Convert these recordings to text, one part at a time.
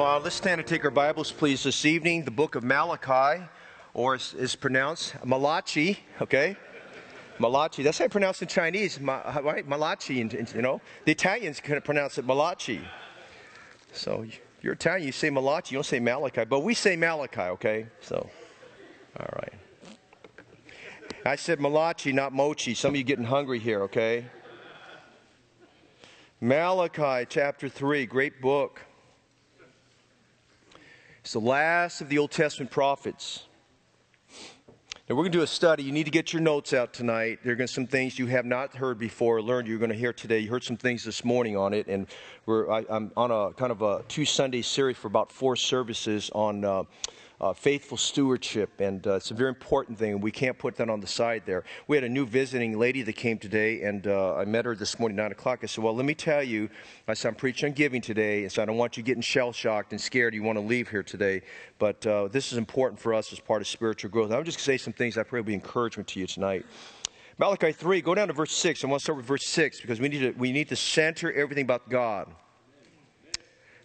Yvonne. Let's stand and take our Bibles, please, this evening. The book of Malachi, or is, is pronounced Malachi, okay? Malachi. That's how you pronounce it in Chinese, ma, uh, right? Malachi, you know. The Italians can pronounce it Malachi. So you're Italian, you say Malachi, you don't say Malachi, but we say Malachi, okay? So, all right. I said Malachi, not Mochi. Some of you getting hungry here, okay? Malachi chapter 3, great book. It's the last of the Old Testament prophets. Now, we're going to do a study. You need to get your notes out tonight. There are going to be some things you have not heard before or learned you're going to hear today. You heard some things this morning on it, and we're, I, am on a kind of a two Sunday series for about four services on. Uh, uh, faithful stewardship, and uh, it's a very important thing, and we can't put that on the side there. We had a new visiting lady that came today, and uh, I met her this morning, 9 o'clock. I said, Well, let me tell you, I said, I'm preaching on giving today, and so I don't want you getting shell shocked and scared you want to leave here today, but uh, this is important for us as part of spiritual growth. I'm just going to say some things I pray will be encouragement to you tonight. Malachi 3, go down to verse 6. I want to start with verse 6 because we need to, we need to center everything about God.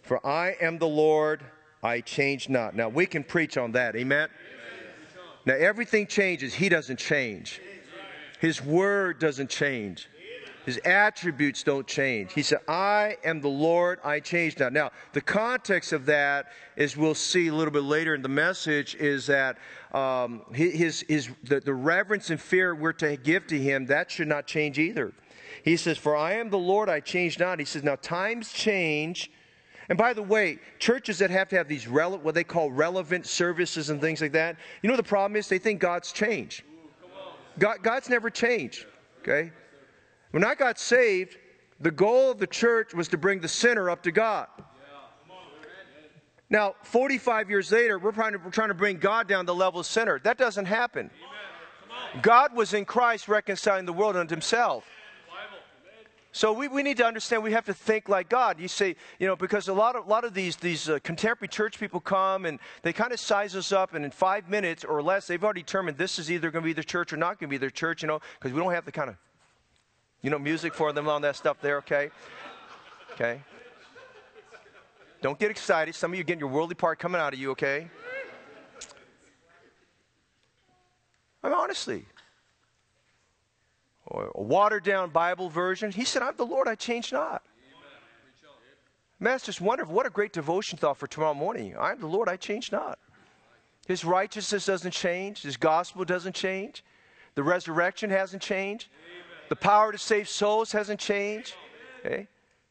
For I am the Lord I change not. Now, we can preach on that. Amen? Amen? Now, everything changes. He doesn't change. His word doesn't change. His attributes don't change. He said, I am the Lord, I change not. Now, the context of that, as we'll see a little bit later in the message, is that um, his, his, the, the reverence and fear we're to give to him, that should not change either. He says, For I am the Lord, I change not. He says, Now times change, and by the way, churches that have to have these rele- what they call relevant services and things like that, you know the problem is they think God's changed. God, God's never changed. Okay? When I got saved, the goal of the church was to bring the sinner up to God. Now, 45 years later, we're trying, to, we're trying to bring God down the level of sinner. That doesn't happen. God was in Christ reconciling the world unto himself. So we, we need to understand we have to think like God. You say, you know, because a lot of, a lot of these, these uh, contemporary church people come and they kind of size us up, and in five minutes or less, they've already determined this is either going to be their church or not going to be their church, you know, because we don't have the kind of, you know, music for them on that stuff there, okay? Okay? Don't get excited. Some of you getting your worldly part coming out of you, okay? I mean, honestly, or a watered down Bible version. He said, I'm the Lord, I change not. It's just wonderful. What a great devotion thought for tomorrow morning. I'm the Lord, I change not. His righteousness doesn't change, His gospel doesn't change, the resurrection hasn't changed, the power to save souls hasn't changed. Okay?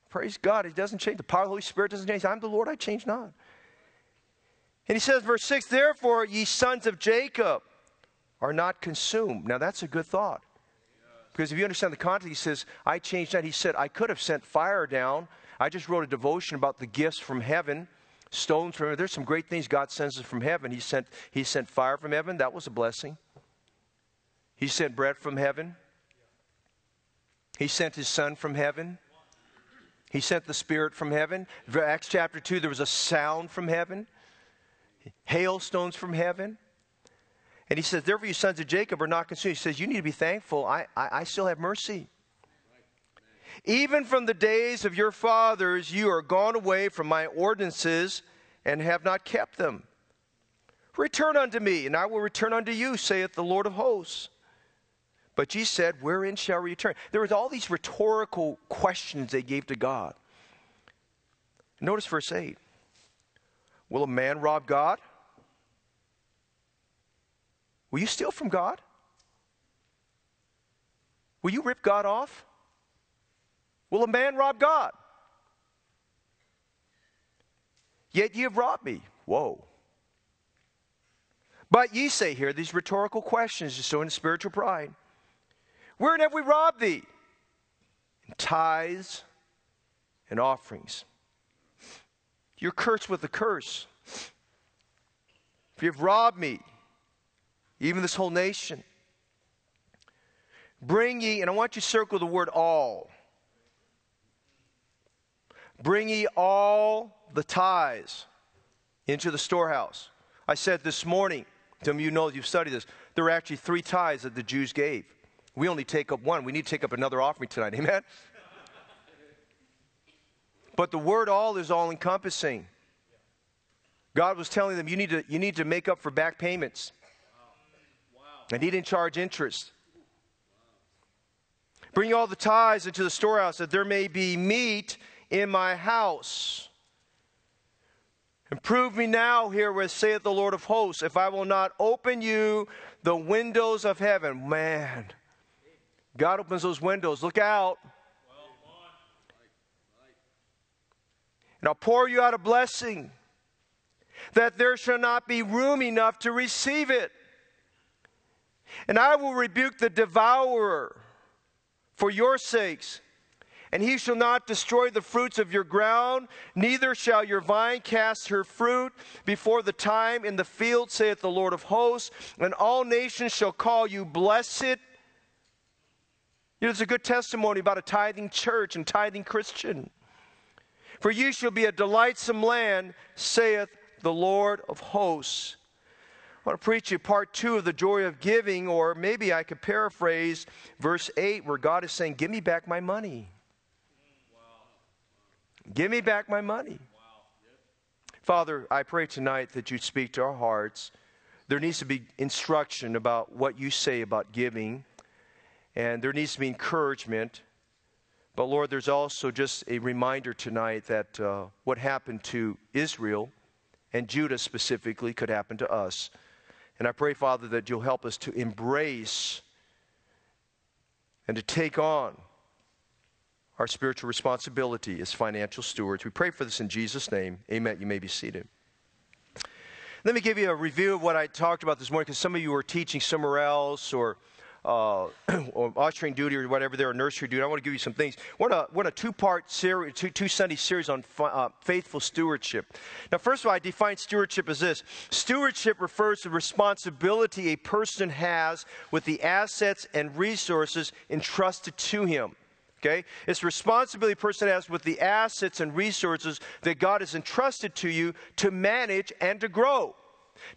Praise God, it doesn't change. The power of the Holy Spirit doesn't change. I'm the Lord, I change not. And he says, verse 6, Therefore, ye sons of Jacob are not consumed. Now, that's a good thought. Because if you understand the context, he says, I changed that. He said, I could have sent fire down. I just wrote a devotion about the gifts from heaven, stones from heaven. There's some great things God sends us from heaven. He sent, he sent fire from heaven. That was a blessing. He sent bread from heaven. He sent his son from heaven. He sent the Spirit from heaven. Acts chapter 2, there was a sound from heaven, hailstones from heaven. And he says, Therefore, you sons of Jacob are not consumed. He says, You need to be thankful. I, I, I still have mercy. Even from the days of your fathers, you are gone away from my ordinances and have not kept them. Return unto me, and I will return unto you, saith the Lord of hosts. But ye said, Wherein shall we return? There was all these rhetorical questions they gave to God. Notice verse 8. Will a man rob God? Will you steal from God? Will you rip God off? Will a man rob God? Yet ye have robbed me. Whoa. But ye say here, these rhetorical questions, just showing spiritual pride. Wherein have we robbed thee? In tithes and offerings. You're cursed with a curse. If you have robbed me, even this whole nation. Bring ye, and I want you to circle the word all. Bring ye all the tithes into the storehouse. I said this morning, some of you know you've studied this, there are actually three tithes that the Jews gave. We only take up one. We need to take up another offering tonight. Amen? But the word all is all encompassing. God was telling them, you need to, you need to make up for back payments. And he didn't charge interest. Bring all the tithes into the storehouse that there may be meat in my house. And prove me now herewith, saith the Lord of hosts, if I will not open you the windows of heaven. Man, God opens those windows. Look out. And I'll pour you out a blessing that there shall not be room enough to receive it. And I will rebuke the devourer for your sakes. And he shall not destroy the fruits of your ground, neither shall your vine cast her fruit before the time in the field, saith the Lord of hosts. And all nations shall call you blessed. You know, it's a good testimony about a tithing church and tithing Christian. For you shall be a delightsome land, saith the Lord of hosts. I want to preach you part two of the joy of giving, or maybe I could paraphrase verse 8, where God is saying, Give me back my money. Give me back my money. Father, I pray tonight that you speak to our hearts. There needs to be instruction about what you say about giving, and there needs to be encouragement. But Lord, there's also just a reminder tonight that uh, what happened to Israel and Judah specifically could happen to us. And I pray, Father, that you'll help us to embrace and to take on our spiritual responsibility as financial stewards. We pray for this in Jesus' name. Amen. You may be seated. Let me give you a review of what I talked about this morning because some of you are teaching somewhere else or uh, or ushering duty or whatever they're a nursery duty. I want to give you some things. What a what a two part series, two, two Sunday series on uh, faithful stewardship. Now, first of all, I define stewardship as this: stewardship refers to responsibility a person has with the assets and resources entrusted to him. Okay? It's responsibility a person has with the assets and resources that God has entrusted to you to manage and to grow.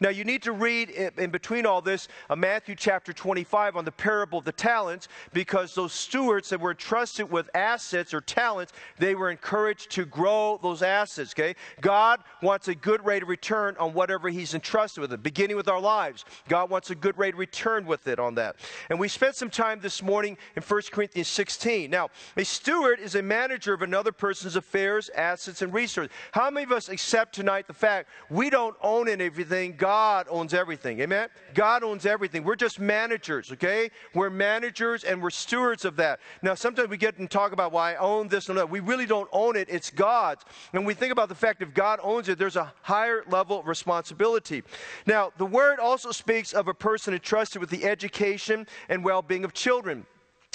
Now, you need to read in between all this uh, Matthew chapter 25 on the parable of the talents because those stewards that were entrusted with assets or talents, they were encouraged to grow those assets. Okay? God wants a good rate of return on whatever He's entrusted with it, beginning with our lives. God wants a good rate of return with it on that. And we spent some time this morning in 1 Corinthians 16. Now, a steward is a manager of another person's affairs, assets, and resources. How many of us accept tonight the fact we don't own anything? God owns everything. Amen? God owns everything. We're just managers, okay? We're managers and we're stewards of that. Now, sometimes we get and talk about why I own this and that. We really don't own it, it's God's. And we think about the fact if God owns it, there's a higher level of responsibility. Now, the word also speaks of a person entrusted with the education and well being of children.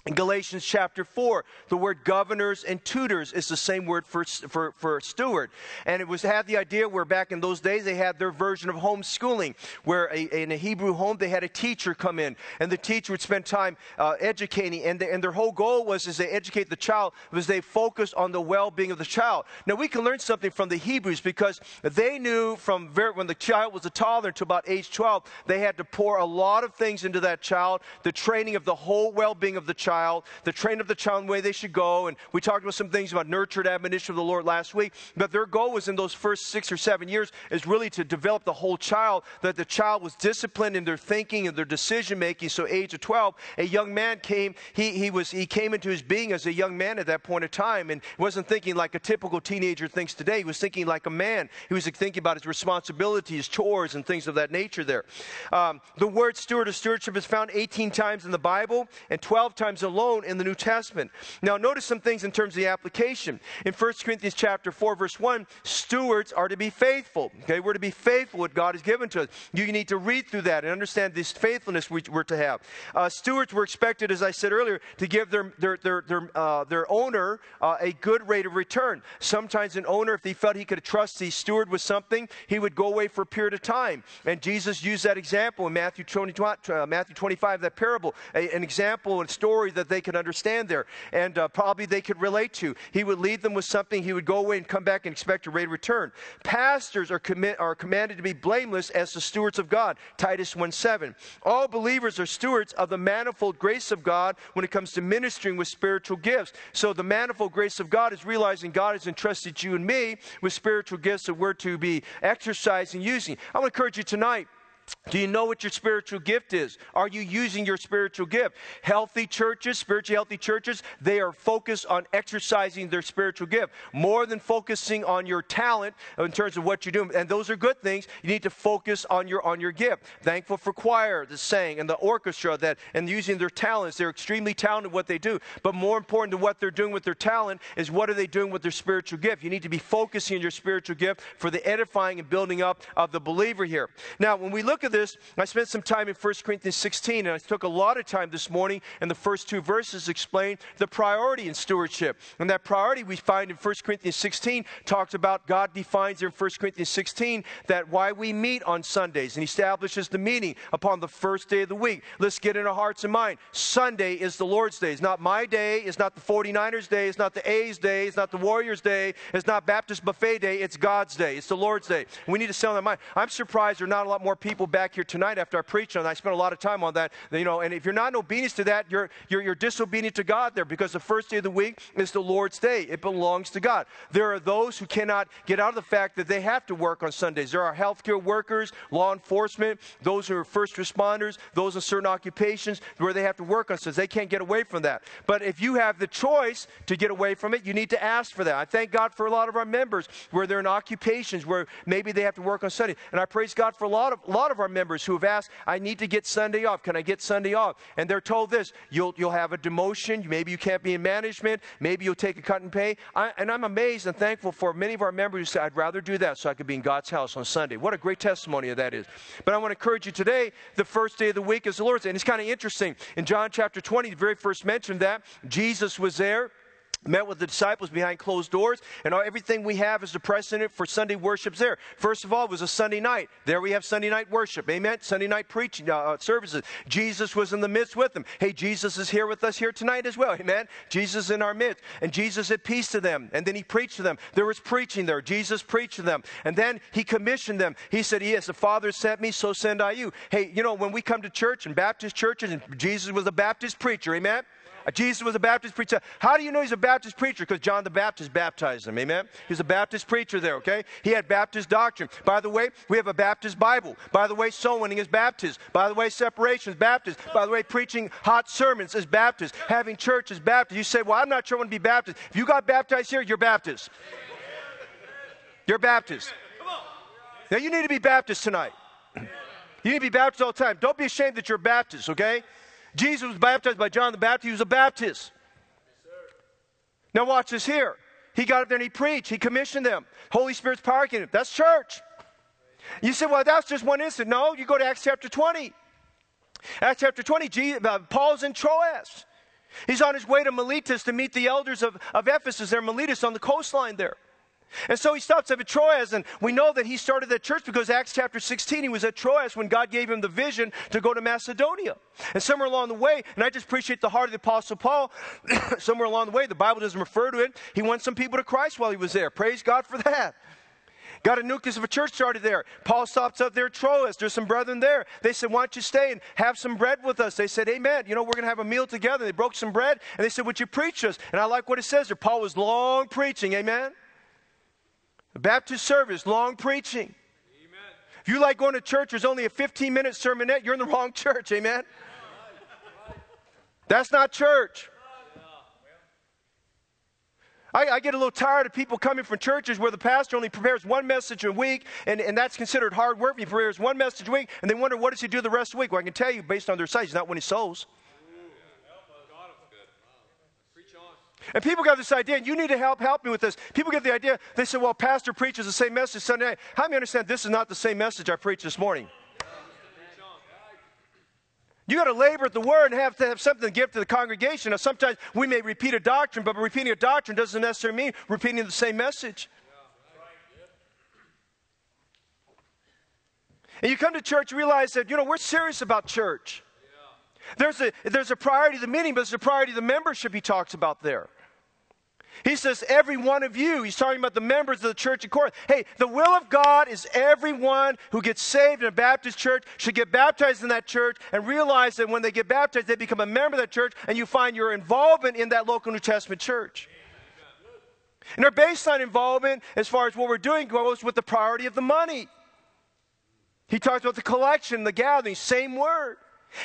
In Galatians chapter 4, the word governors and tutors is the same word for, for, for steward. And it was had the idea where back in those days they had their version of homeschooling, where a, in a Hebrew home they had a teacher come in, and the teacher would spend time uh, educating, and, and their whole goal was as they educate the child, was they focused on the well-being of the child. Now we can learn something from the Hebrews because they knew from very, when the child was a toddler to about age 12, they had to pour a lot of things into that child, the training of the whole well-being of the child child, the train of the child in the way they should go. And we talked about some things about nurtured admonition of the Lord last week. But their goal was in those first six or seven years is really to develop the whole child, that the child was disciplined in their thinking and their decision making. So age of 12, a young man came, he, he, was, he came into his being as a young man at that point of time and wasn't thinking like a typical teenager thinks today. He was thinking like a man. He was thinking about his responsibilities, chores, and things of that nature there. Um, the word steward or stewardship is found 18 times in the Bible and 12 times alone in the New Testament. Now, notice some things in terms of the application. In 1 Corinthians chapter 4, verse 1, stewards are to be faithful. Okay, we're to be faithful what God has given to us. You need to read through that and understand this faithfulness we, are to have. Uh, stewards were expected, as I said earlier, to give their, their, their, their, uh, their owner uh, a good rate of return. Sometimes an owner, if he felt he could trust the steward with something, he would go away for a period of time. And Jesus used that example in Matthew, 20, uh, Matthew 25, that parable, a, an example, a story that they could understand there and uh, probably they could relate to. He would lead them with something, he would go away and come back and expect a rate of return. Pastors are, commit, are commanded to be blameless as the stewards of God, Titus 1 7. All believers are stewards of the manifold grace of God when it comes to ministering with spiritual gifts. So the manifold grace of God is realizing God has entrusted you and me with spiritual gifts that we're to be exercising, using. I want to encourage you tonight do you know what your spiritual gift is? Are you using your spiritual gift? Healthy churches, spiritually healthy churches, they are focused on exercising their spiritual gift more than focusing on your talent in terms of what you're doing. And those are good things. You need to focus on your on your gift. Thankful for choir, the saying, and the orchestra that and using their talents. They're extremely talented what they do. But more important than what they're doing with their talent is what are they doing with their spiritual gift? You need to be focusing on your spiritual gift for the edifying and building up of the believer here. Now, when we look look at this, I spent some time in 1 Corinthians 16, and I took a lot of time this morning and the first two verses explain the priority in stewardship. And that priority we find in 1 Corinthians 16 talks about God defines in 1 Corinthians 16 that why we meet on Sundays and establishes the meeting upon the first day of the week. Let's get in our hearts and mind. Sunday is the Lord's day. It's not my day. It's not the 49ers day. It's not the A's day. It's not the Warriors day. It's not Baptist buffet day. It's God's day. It's the Lord's day. We need to sell that mind. I'm surprised there are not a lot more people back here tonight after I preached on I spent a lot of time on that. You know, and if you're not in obedience to that, you're, you're, you're disobedient to God there because the first day of the week is the Lord's day. It belongs to God. There are those who cannot get out of the fact that they have to work on Sundays. There are healthcare workers, law enforcement, those who are first responders, those in certain occupations where they have to work on Sundays. They can't get away from that. But if you have the choice to get away from it, you need to ask for that. I thank God for a lot of our members where they're in occupations where maybe they have to work on Sunday. And I praise God for a lot of, a lot of our members who have asked, I need to get Sunday off. Can I get Sunday off? And they're told this you'll, you'll have a demotion. Maybe you can't be in management. Maybe you'll take a cut in pay. I, and I'm amazed and thankful for many of our members who say, I'd rather do that so I could be in God's house on Sunday. What a great testimony of that is. But I want to encourage you today, the first day of the week is the Lord's Day. And it's kind of interesting. In John chapter 20, the very first mention that Jesus was there met with the disciples behind closed doors, and everything we have is the precedent for Sunday worships there. First of all, it was a Sunday night. There we have Sunday night worship. Amen. Sunday night preaching uh, uh, services. Jesus was in the midst with them. Hey, Jesus is here with us here tonight as well. Amen. Jesus in our midst. And Jesus at peace to them. And then he preached to them. There was preaching there. Jesus preached to them. And then he commissioned them. He said, Yes, the Father sent me, so send I you. Hey, you know, when we come to church and Baptist churches, and Jesus was a Baptist preacher. Amen. Jesus was a Baptist preacher. How do you know he's a Baptist preacher? Because John the Baptist baptized him. Amen? He's a Baptist preacher there, okay? He had Baptist doctrine. By the way, we have a Baptist Bible. By the way, soul winning is Baptist. By the way, separation is Baptist. By the way, preaching hot sermons is Baptist. Having church is Baptist. You say, well, I'm not sure I want to be Baptist. If you got baptized here, you're Baptist. You're Baptist. Now, you need to be Baptist tonight. You need to be Baptist all the time. Don't be ashamed that you're Baptist, okay? Jesus was baptized by John the Baptist. He was a Baptist. now watch this here. He got up there and he preached. He commissioned them. Holy Spirit's power came. That's church. You say, well, that's just one instant. No, you go to Acts chapter 20. Acts chapter 20, Jesus, uh, Paul's in Troas. He's on his way to Miletus to meet the elders of, of Ephesus. They're Miletus on the coastline there. And so he stops up at Troas, and we know that he started that church because Acts chapter 16, he was at Troas when God gave him the vision to go to Macedonia. And somewhere along the way, and I just appreciate the heart of the Apostle Paul, somewhere along the way, the Bible doesn't refer to it, he won some people to Christ while he was there. Praise God for that. Got a nucleus of a church started there. Paul stops up there at Troas. There's some brethren there. They said, Why don't you stay and have some bread with us? They said, Amen. You know, we're going to have a meal together. They broke some bread and they said, Would you preach us? And I like what it says there. Paul was long preaching. Amen. Baptist service, long preaching. Amen. If you like going to church, there's only a 15 minute sermonette, you're in the wrong church. Amen. That's not church. I, I, get a little tired of people coming from churches where the pastor only prepares one message a week, and, and that's considered hard work. He prepares one message a week, and they wonder, what does he do the rest of the week? Well, I can tell you, based on their size, he's not winning souls. And people got this idea, and you need to help help me with this. People get the idea, they say, well, pastor preaches the same message Sunday night. How many understand this is not the same message I preached this morning? You got to labor at the word and have to have something to give to the congregation. Now, sometimes we may repeat a doctrine, but repeating a doctrine doesn't necessarily mean repeating the same message. And you come to church, realize that, you know, we're serious about church. There's a, there's a priority of the meeting, but there's a priority of the membership he talks about there. He says, every one of you, he's talking about the members of the church of Corinth. Hey, the will of God is everyone who gets saved in a Baptist church should get baptized in that church and realize that when they get baptized, they become a member of that church and you find your involvement in that local New Testament church. And our baseline involvement, as far as what we're doing, goes with the priority of the money. He talks about the collection, the gathering, same word.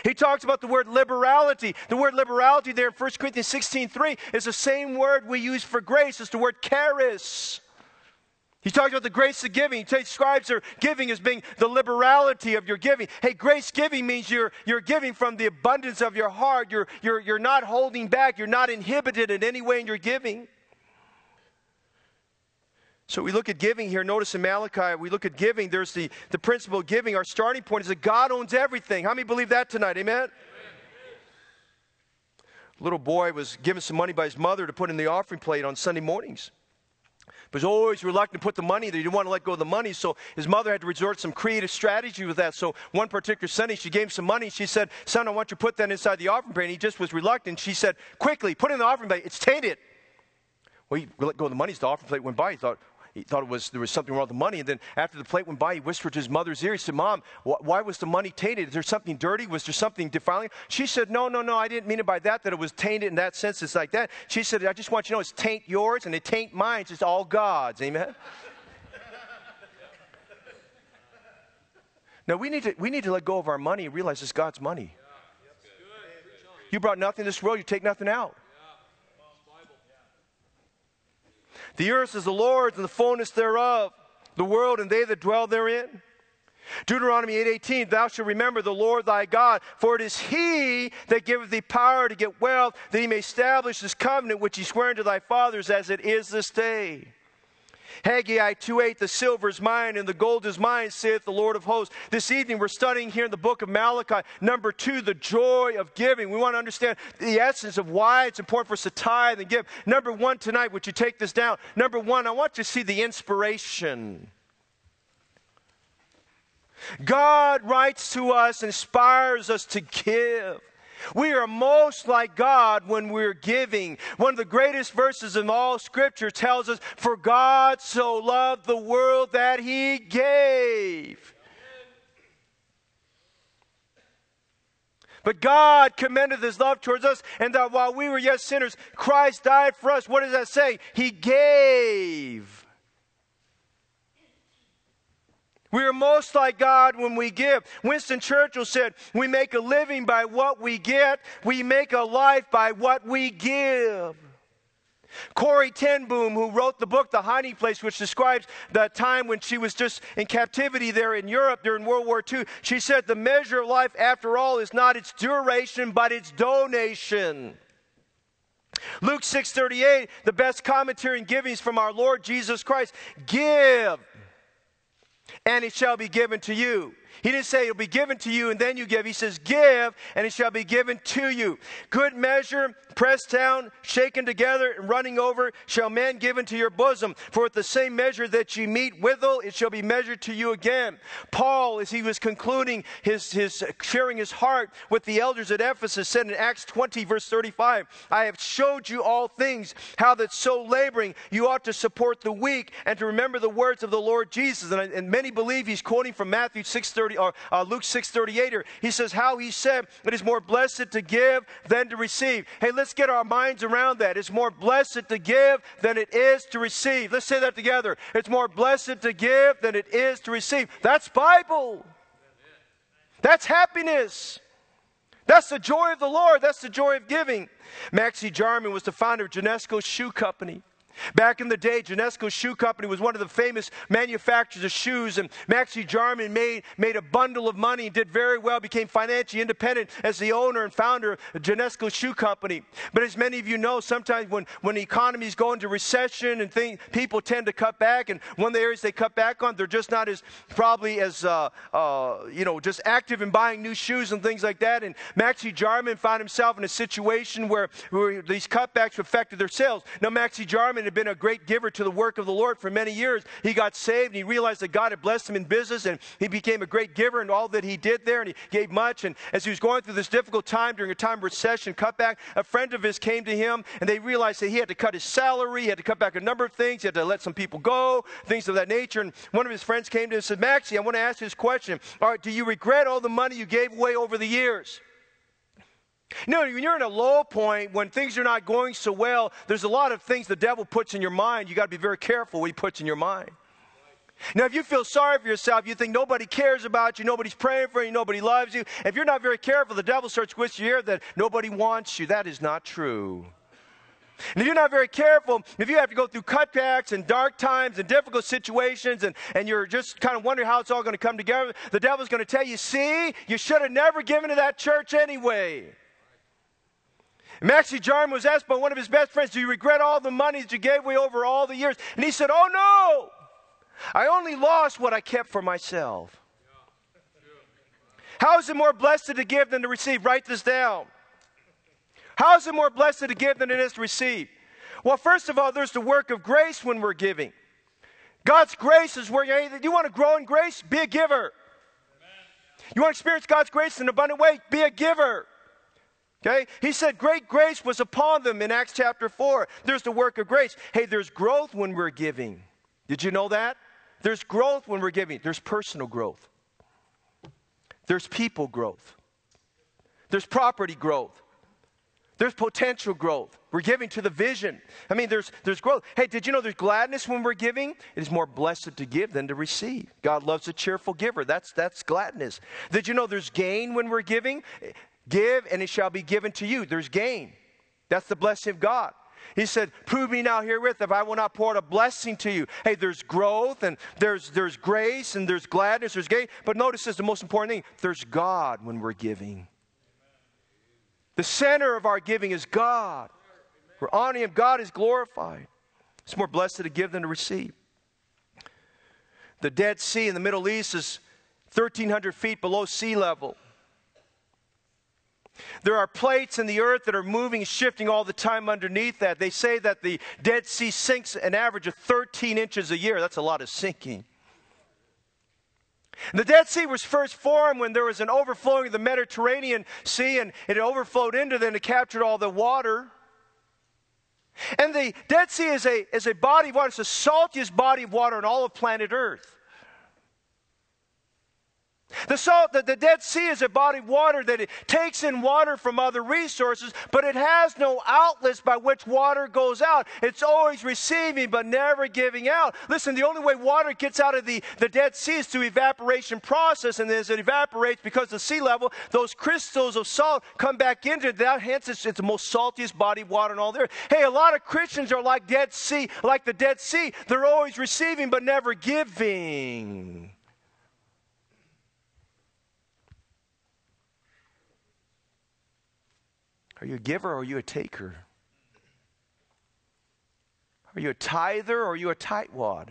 He talks about the word liberality. The word liberality there in 1 Corinthians 16 3 is the same word we use for grace. It's the word charis. He talks about the grace of giving. He describes their giving as being the liberality of your giving. Hey, grace giving means you're, you're giving from the abundance of your heart. You're, you're, you're not holding back. You're not inhibited in any way in your giving. So we look at giving here. Notice in Malachi, we look at giving. There's the, the principle of giving. Our starting point is that God owns everything. How many believe that tonight? Amen? Amen? Little boy was given some money by his mother to put in the offering plate on Sunday mornings. But he was always reluctant to put the money there. He didn't want to let go of the money, so his mother had to resort to some creative strategy with that. So one particular Sunday, she gave him some money. She said, Son, I want you to put that inside the offering plate. And he just was reluctant. She said, Quickly, put it in the offering plate. It's tainted. Well, he let go of the money. The offering plate went by. He thought, he thought it was there was something wrong with the money. And then after the plate went by, he whispered to his mother's ear. He said, "Mom, wh- why was the money tainted? Is there something dirty? Was there something defiling?" She said, "No, no, no. I didn't mean it by that. That it was tainted in that sense. It's like that." She said, "I just want you to know it's taint yours and it taint mine. It's all God's." Amen. now we need to we need to let go of our money and realize it's God's money. You brought nothing to this world. You take nothing out. The earth is the Lord's and the fullness thereof, the world and they that dwell therein. Deuteronomy 8:18 Thou shalt remember the Lord thy God for it is he that giveth thee power to get wealth that he may establish this covenant which he sware unto thy fathers as it is this day. Haggai 2:8 The silver is mine and the gold is mine, saith the Lord of hosts. This evening we're studying here in the book of Malachi. Number two, the joy of giving. We want to understand the essence of why it's important for us to tithe and give. Number one tonight, would you take this down? Number one, I want you to see the inspiration. God writes to us, inspires us to give. We are most like God when we're giving. One of the greatest verses in all Scripture tells us, For God so loved the world that He gave. But God commended His love towards us, and that while we were yet sinners, Christ died for us. What does that say? He gave. We are most like God when we give. Winston Churchill said, We make a living by what we get, we make a life by what we give. Corrie ten Boom, who wrote the book The Hiding Place, which describes the time when she was just in captivity there in Europe during World War II, she said, The measure of life, after all, is not its duration, but its donation. Luke 6:38, the best commentary in giving is from our Lord Jesus Christ. Give and it shall be given to you. He didn't say it'll be given to you and then you give. He says, Give, and it shall be given to you. Good measure, pressed down, shaken together, and running over, shall men give into your bosom. For with the same measure that ye meet withal, it shall be measured to you again. Paul, as he was concluding his, his sharing his heart with the elders at Ephesus, said in Acts 20, verse 35, I have showed you all things, how that so laboring you ought to support the weak and to remember the words of the Lord Jesus. And, and many believe he's quoting from Matthew 6:30 or uh, Luke 6:38. He says how he said it is more blessed to give than to receive. Hey, let's get our minds around that. It's more blessed to give than it is to receive. Let's say that together. It's more blessed to give than it is to receive. That's Bible. That's happiness. That's the joy of the Lord. That's the joy of giving. Maxey Jarman was the founder of Genesco Shoe Company. Back in the day, Genesco Shoe Company was one of the famous manufacturers of shoes, and Maxey Jarman made, made a bundle of money and did very well, became financially independent as the owner and founder of Genesco Shoe Company. But as many of you know, sometimes when, when the economies go into recession and things, people tend to cut back, and one of the areas they cut back on, they're just not as probably as, uh, uh, you know, just active in buying new shoes and things like that. And Maxey Jarman found himself in a situation where, where these cutbacks affected their sales. Now, Maxey Jarman had been a great giver to the work of the Lord for many years. He got saved and he realized that God had blessed him in business and he became a great giver in all that he did there and he gave much. And as he was going through this difficult time during a time of recession, cutback, a friend of his came to him and they realized that he had to cut his salary, he had to cut back a number of things, he had to let some people go, things of that nature. And one of his friends came to him and said, Maxey, I want to ask you this question. All right, do you regret all the money you gave away over the years? No, when you're in a low point, when things are not going so well, there's a lot of things the devil puts in your mind. You got to be very careful what he puts in your mind. Now, if you feel sorry for yourself, you think nobody cares about you, nobody's praying for you, nobody loves you. If you're not very careful, the devil starts to whisper your ear that nobody wants you. That is not true. And if you're not very careful, if you have to go through cutbacks and dark times and difficult situations and, and you're just kind of wondering how it's all going to come together, the devil's going to tell you, see, you should have never given to that church anyway. Maxey Jarman was asked by one of his best friends, Do you regret all the money that you gave away over all the years? And he said, Oh no! I only lost what I kept for myself. How is it more blessed to give than to receive? Write this down. How is it more blessed to give than it is to receive? Well, first of all, there's the work of grace when we're giving. God's grace is where you, you want to grow in grace? Be a giver. You want to experience God's grace in an abundant way? Be a giver. Okay? He said great grace was upon them in Acts chapter 4. There's the work of grace. Hey, there's growth when we're giving. Did you know that? There's growth when we're giving. There's personal growth. There's people growth. There's property growth. There's potential growth. We're giving to the vision. I mean, there's, there's growth. Hey, did you know there's gladness when we're giving? It is more blessed to give than to receive. God loves a cheerful giver. That's, that's gladness. Did you know there's gain when we're giving? Give, and it shall be given to you. There's gain. That's the blessing of God. He said, Prove me now herewith if I will not pour out a blessing to you. Hey, there's growth and there's, there's grace and there's gladness, there's gain. But notice this the most important thing there's God when we're giving. The center of our giving is God. We're honoring Him. God is glorified. It's more blessed to give than to receive. The Dead Sea in the Middle East is 1,300 feet below sea level. There are plates in the earth that are moving, shifting all the time underneath that. They say that the Dead Sea sinks an average of 13 inches a year. That's a lot of sinking. The Dead Sea was first formed when there was an overflowing of the Mediterranean Sea and it overflowed into them and captured all the water. And the Dead Sea is a, is a body of water, it's the saltiest body of water on all of planet Earth. The salt, the, the Dead Sea is a body of water that it takes in water from other resources, but it has no outlets by which water goes out. It's always receiving, but never giving out. Listen, the only way water gets out of the, the Dead Sea is through evaporation process, and as it evaporates because of sea level, those crystals of salt come back into that. Hence, it's, it's the most saltiest body of water in all there. Hey, a lot of Christians are like Dead Sea, like the Dead Sea. They're always receiving, but never giving. Are you a giver or are you a taker? Are you a tither or are you a tightwad?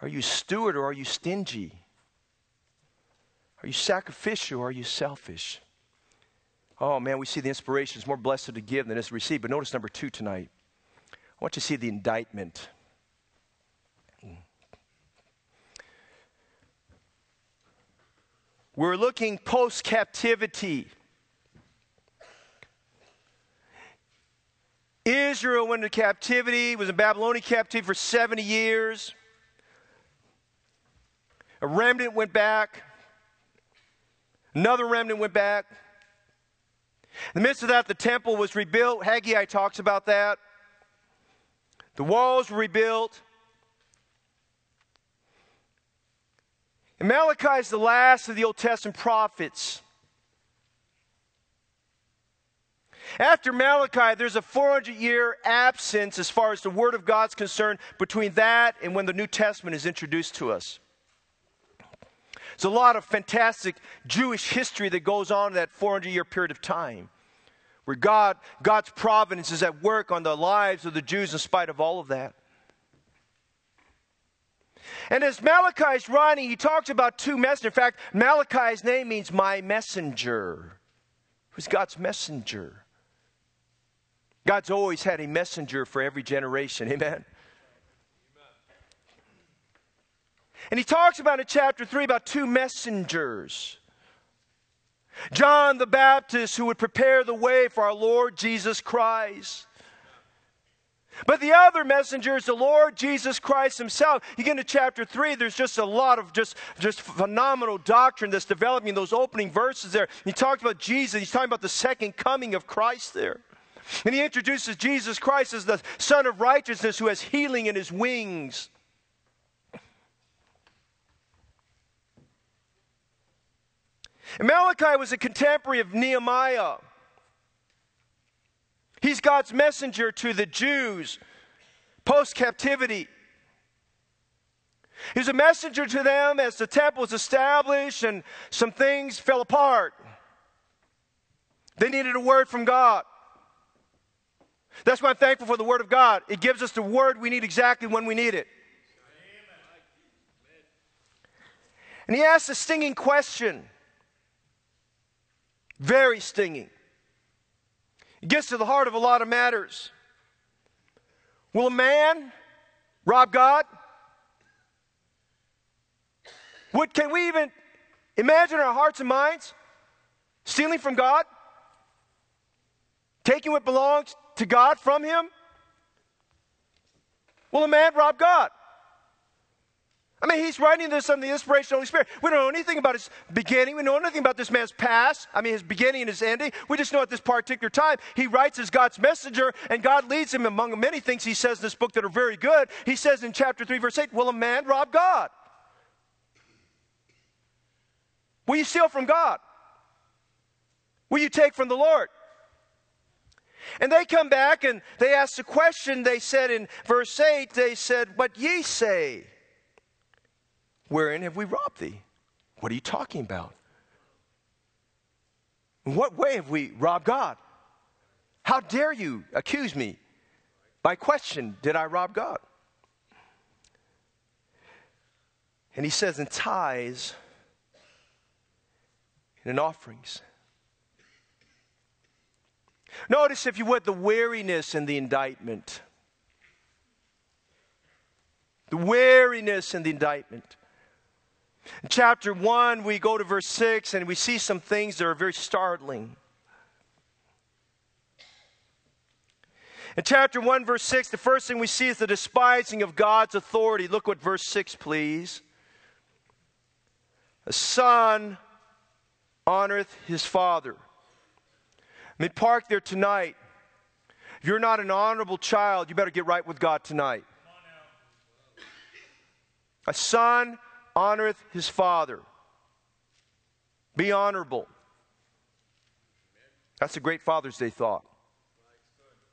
Are you steward or are you stingy? Are you sacrificial or are you selfish? Oh man, we see the inspiration. It's more blessed to give than is to receive. But notice number two tonight. I want you to see the indictment. We're looking post captivity. Israel went into captivity, was in Babylonian captivity for 70 years. A remnant went back. Another remnant went back. In the midst of that, the temple was rebuilt. Haggai talks about that. The walls were rebuilt. And Malachi is the last of the Old Testament prophets. After Malachi, there's a 400 year absence as far as the Word of God's concerned between that and when the New Testament is introduced to us. There's a lot of fantastic Jewish history that goes on in that 400 year period of time where God, God's providence is at work on the lives of the Jews in spite of all of that. And as Malachi is writing, he talks about two messengers. In fact, Malachi's name means my messenger. Who's God's messenger? God's always had a messenger for every generation. Amen. And he talks about in chapter 3 about two messengers. John the Baptist, who would prepare the way for our Lord Jesus Christ. But the other messenger is the Lord Jesus Christ himself. You get into chapter 3, there's just a lot of just, just phenomenal doctrine that's developing in those opening verses there. He talks about Jesus, he's talking about the second coming of Christ there. And he introduces Jesus Christ as the Son of Righteousness who has healing in his wings. And Malachi was a contemporary of Nehemiah. He's God's messenger to the Jews post captivity. He's a messenger to them as the temple was established and some things fell apart. They needed a word from God. That's why I'm thankful for the Word of God. It gives us the Word we need exactly when we need it. And he asks a stinging question. Very stinging. It gets to the heart of a lot of matters. Will a man rob God? What can we even imagine our hearts and minds stealing from God? Taking what belongs to God from him? Will a man rob God? I mean, he's writing this under the inspiration of the Holy Spirit. We don't know anything about his beginning. We know nothing about this man's past. I mean, his beginning and his ending. We just know at this particular time, he writes as God's messenger, and God leads him among many things he says in this book that are very good. He says in chapter 3, verse 8, Will a man rob God? Will you steal from God? Will you take from the Lord? And they come back and they ask the question, they said in verse 8, they said, What ye say? Wherein have we robbed thee? What are you talking about? In what way have we robbed God? How dare you accuse me? By question, did I rob God? And he says, in tithes and in offerings. Notice, if you would, the weariness and the indictment. The weariness and the indictment. In chapter 1, we go to verse 6 and we see some things that are very startling. In chapter 1, verse 6, the first thing we see is the despising of God's authority. Look what verse 6, please. A son honoreth his father. Mean, park there tonight. If you're not an honorable child, you better get right with God tonight. A son honoreth his father. Be honorable. That's a great Father's Day thought.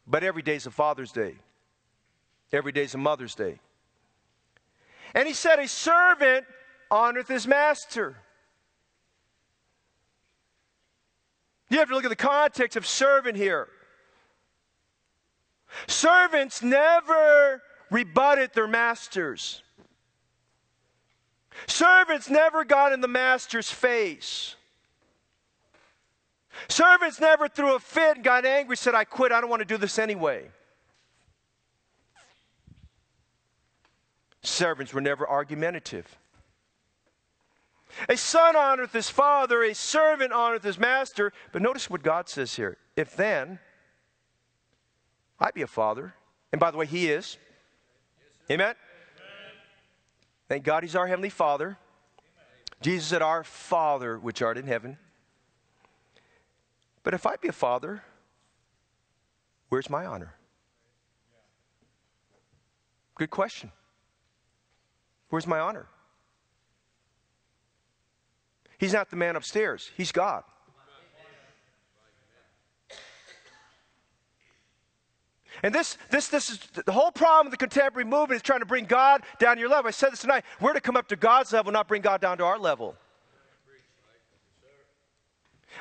But every day's a Father's Day. Every day's a Mother's Day. And he said, A servant honoreth his master. You have to look at the context of servant here. Servants never rebutted their masters. Servants never got in the master's face. Servants never threw a fit and got angry, said, I quit, I don't want to do this anyway. Servants were never argumentative. A son honoreth his father, a servant honoreth his master. But notice what God says here. If then I be a father, and by the way, he is. Amen? Thank God He's our Heavenly Father. Jesus said, Our Father which art in heaven. But if I be a father, where's my honor? Good question. Where's my honor? He's not the man upstairs, He's God. And this, this, this is the whole problem of the contemporary movement is trying to bring God down to your level. I said this tonight. We're to come up to God's level, not bring God down to our level.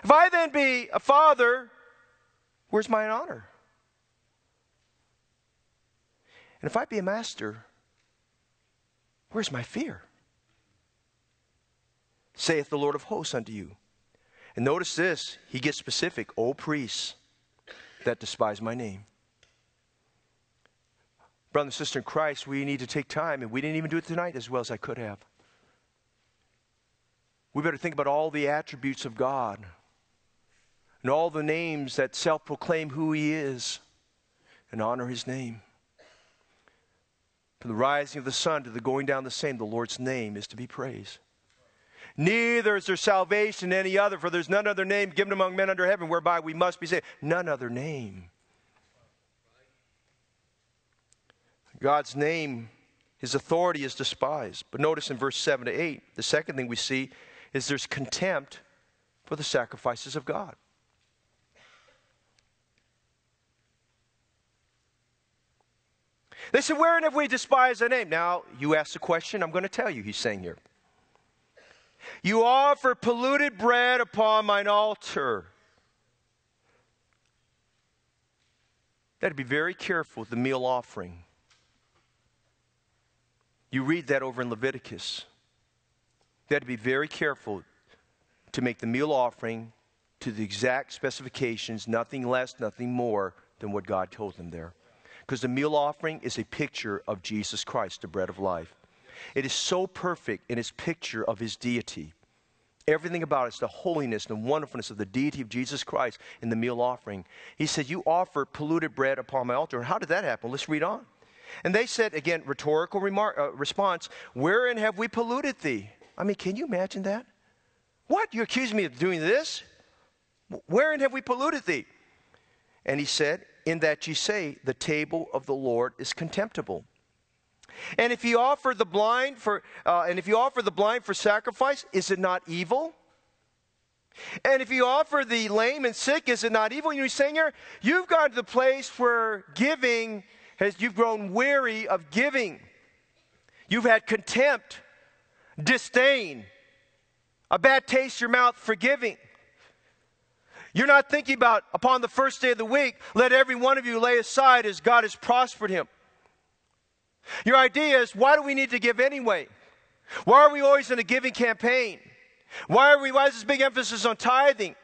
If I then be a father, where's my honor? And if I be a master, where's my fear? Saith the Lord of hosts unto you. And notice this, he gets specific, O priests that despise my name. Brother and sister in Christ, we need to take time, and we didn't even do it tonight as well as I could have. We better think about all the attributes of God and all the names that self proclaim who He is and honor His name. From the rising of the sun to the going down the same, the Lord's name is to be praised. Neither is there salvation in any other, for there's none other name given among men under heaven whereby we must be saved. None other name. God's name, his authority is despised. But notice in verse 7 to 8, the second thing we see is there's contempt for the sacrifices of God. They said, Wherein have we despised the name? Now, you ask the question, I'm going to tell you, he's saying here. You offer polluted bread upon mine altar. That'd be very careful with the meal offering. You read that over in Leviticus. To be very careful to make the meal offering to the exact specifications, nothing less, nothing more than what God told them there. Because the meal offering is a picture of Jesus Christ, the bread of life. It is so perfect in its picture of his deity. Everything about it is the holiness and the wonderfulness of the deity of Jesus Christ in the meal offering. He said, You offer polluted bread upon my altar. How did that happen? Let's read on. And they said, again, rhetorical remark, uh, response, Wherein have we polluted thee? I mean, can you imagine that? What? You accuse me of doing this? Wherein have we polluted thee? And he said, In that ye say, The table of the Lord is contemptible. And if you offer the blind for, uh, and if you offer the blind for sacrifice, is it not evil? And if you offer the lame and sick, is it not evil? You know, he's saying here, you've got to the place where giving has, you've grown weary of giving. You've had contempt, disdain, a bad taste in your mouth for giving. You're not thinking about upon the first day of the week, let every one of you lay aside as God has prospered him. Your idea is why do we need to give anyway? Why are we always in a giving campaign? Why are we why is this big emphasis on tithing?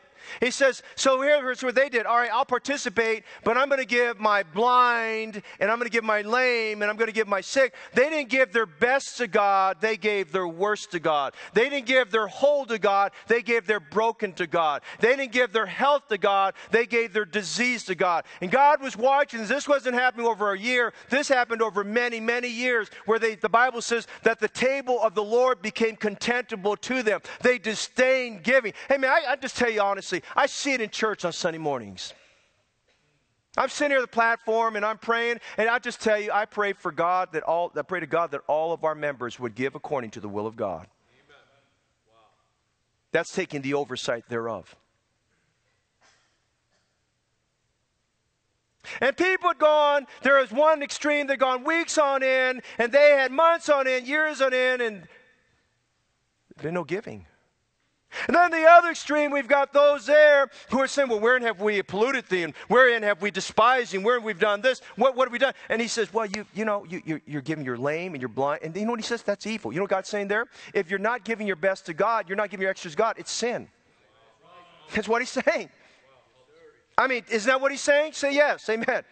He says, so here's what they did. All right, I'll participate, but I'm going to give my blind, and I'm going to give my lame, and I'm going to give my sick. They didn't give their best to God, they gave their worst to God. They didn't give their whole to God, they gave their broken to God. They didn't give their health to God, they gave their disease to God. And God was watching. This wasn't happening over a year, this happened over many, many years, where they, the Bible says that the table of the Lord became contemptible to them. They disdained giving. Hey, man, I, I just tell you honestly, I see it in church on Sunday mornings. I'm sitting here at the platform and I'm praying, and I just tell you, I pray for God that all, I pray to God that all of our members would give according to the will of God. Wow. That's taking the oversight thereof. And people had gone, there was one extreme, they'd gone weeks on end, and they had months on end, years on end, and there's no giving. And then the other extreme, we've got those there who are saying, Well, wherein have we polluted thee? And wherein have we despised thee? And wherein we've done this? What, what have we done? And he says, Well, you, you know, you, you're, you're giving your lame and you're blind. And you know what he says? That's evil. You know what God's saying there? If you're not giving your best to God, you're not giving your extras to God, it's sin. That's what he's saying. I mean, isn't that what he's saying? Say yes. Amen.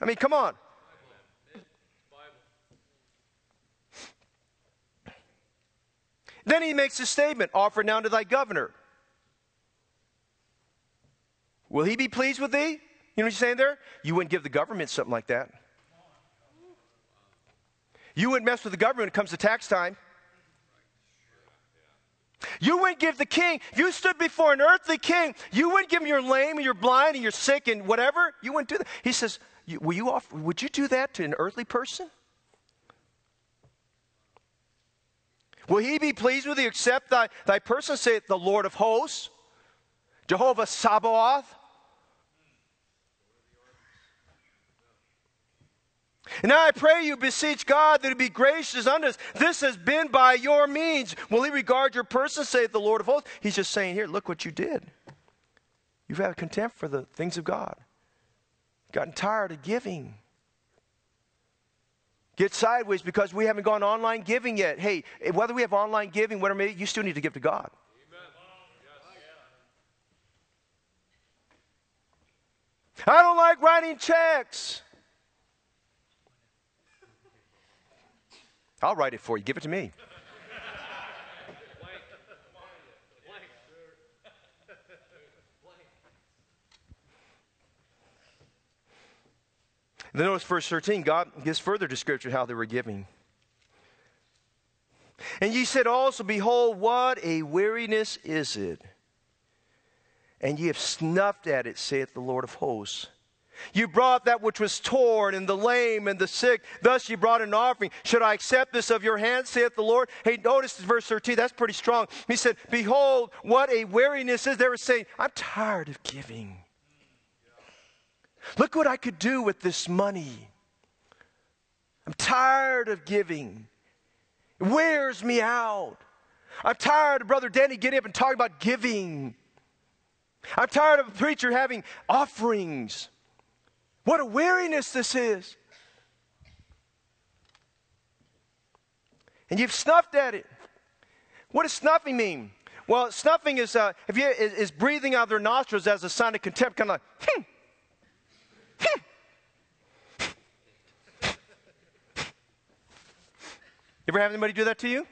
I mean, come on. Then he makes a statement offer now to thy governor. Will he be pleased with thee? You know what he's saying there? You wouldn't give the government something like that. You wouldn't mess with the government when it comes to tax time. You wouldn't give the king, if you stood before an earthly king, you wouldn't give him your lame and your blind and your sick and whatever. You wouldn't do that. He says, Will you offer, Would you do that to an earthly person? Will he be pleased with thee? except thy, thy person, saith the Lord of hosts, Jehovah Sabaoth? And now I pray you, beseech God that he be gracious unto us. This has been by your means. Will he regard your person, saith the Lord of hosts? He's just saying here, look what you did. You've had contempt for the things of God. Gotten tired of giving get sideways because we haven't gone online giving yet. Hey, whether we have online giving, whatever, you still need to give to God. I don't like writing checks. I'll write it for you. Give it to me. Then notice verse 13, God gives further description how they were giving. And ye said also, Behold, what a weariness is it! And ye have snuffed at it, saith the Lord of hosts. You brought that which was torn, and the lame, and the sick. Thus you brought an offering. Should I accept this of your hand, saith the Lord? Hey, notice verse 13. That's pretty strong. He said, Behold, what a weariness is. They were saying, I'm tired of giving. Look what I could do with this money. I'm tired of giving. It wears me out. I'm tired of Brother Danny getting up and talking about giving. I'm tired of a preacher having offerings. What a weariness this is. And you've snuffed at it. What does snuffing mean? Well, snuffing is, uh, you, is, is, breathing out of their nostrils as a sign of contempt, kind of like, hmm. You ever have anybody do that to you?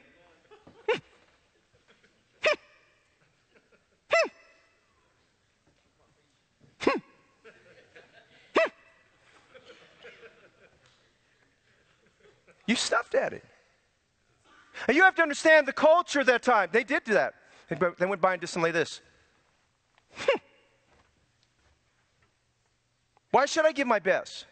You stuffed at it. And you have to understand the culture at that time. They did do that. They went by and did something like this. Why should I give my best?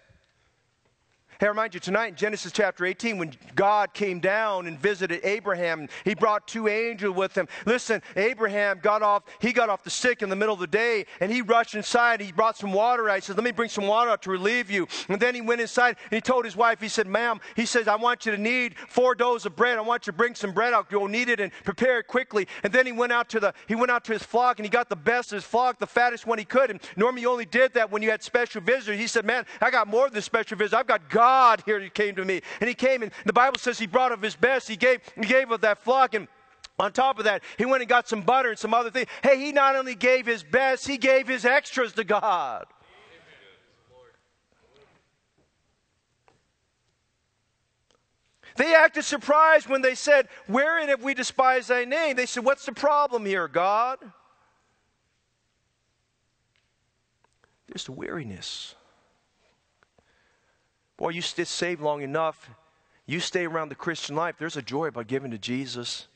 Hey, I remind you tonight in Genesis chapter 18, when God came down and visited Abraham, he brought two angels with him. Listen, Abraham got off, he got off the sick in the middle of the day, and he rushed inside. He brought some water out. He said, Let me bring some water out to relieve you. And then he went inside and he told his wife, he said, Ma'am, he says, I want you to need four doughs of bread. I want you to bring some bread out. You'll need it and prepare it quickly. And then he went out to the he went out to his flock and he got the best of his flock, the fattest one he could. And normally you only did that when you had special visitors. He said, Man, I got more than special visitors. I've got God God here he came to me. And he came, and the Bible says he brought of his best. He gave, he gave of that flock, and on top of that, he went and got some butter and some other things. Hey, he not only gave his best, he gave his extras to God. They acted surprised when they said, Wherein have we despised thy name? They said, What's the problem here, God? There's the weariness. Boy, you stay saved long enough, you stay around the Christian life, there's a joy about giving to Jesus.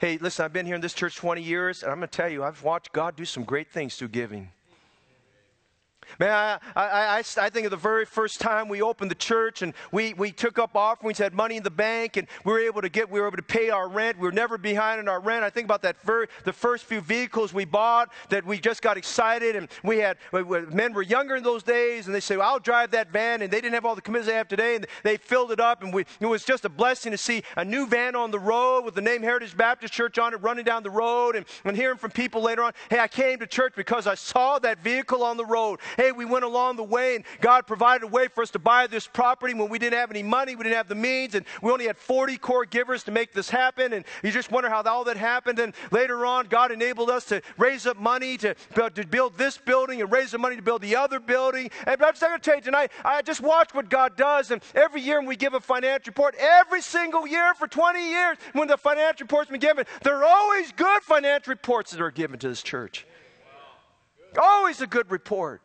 Hey, listen, I've been here in this church 20 years, and I'm going to tell you, I've watched God do some great things through giving. Man, I, I, I, I, think of the very first time we opened the church and we, we took up offerings, had money in the bank, and we were able to get, we were able to pay our rent. We were never behind on our rent. I think about that very, the first few vehicles we bought that we just got excited and we had, men were younger in those days and they say, well, I'll drive that van. And they didn't have all the commitments they have today and they filled it up. And we, it was just a blessing to see a new van on the road with the name Heritage Baptist Church on it running down the road and, and hearing from people later on, hey, I came to church because I saw that vehicle on the road. Hey, we went along the way and God provided a way for us to buy this property when we didn't have any money, we didn't have the means, and we only had 40 core givers to make this happen. And you just wonder how all that happened. And later on, God enabled us to raise up money to, to build this building and raise the money to build the other building. And I'm just going to tell you tonight, I just watch what God does. And every year when we give a financial report, every single year for 20 years, when the financial report's been given, there are always good financial reports that are given to this church. Always a good report.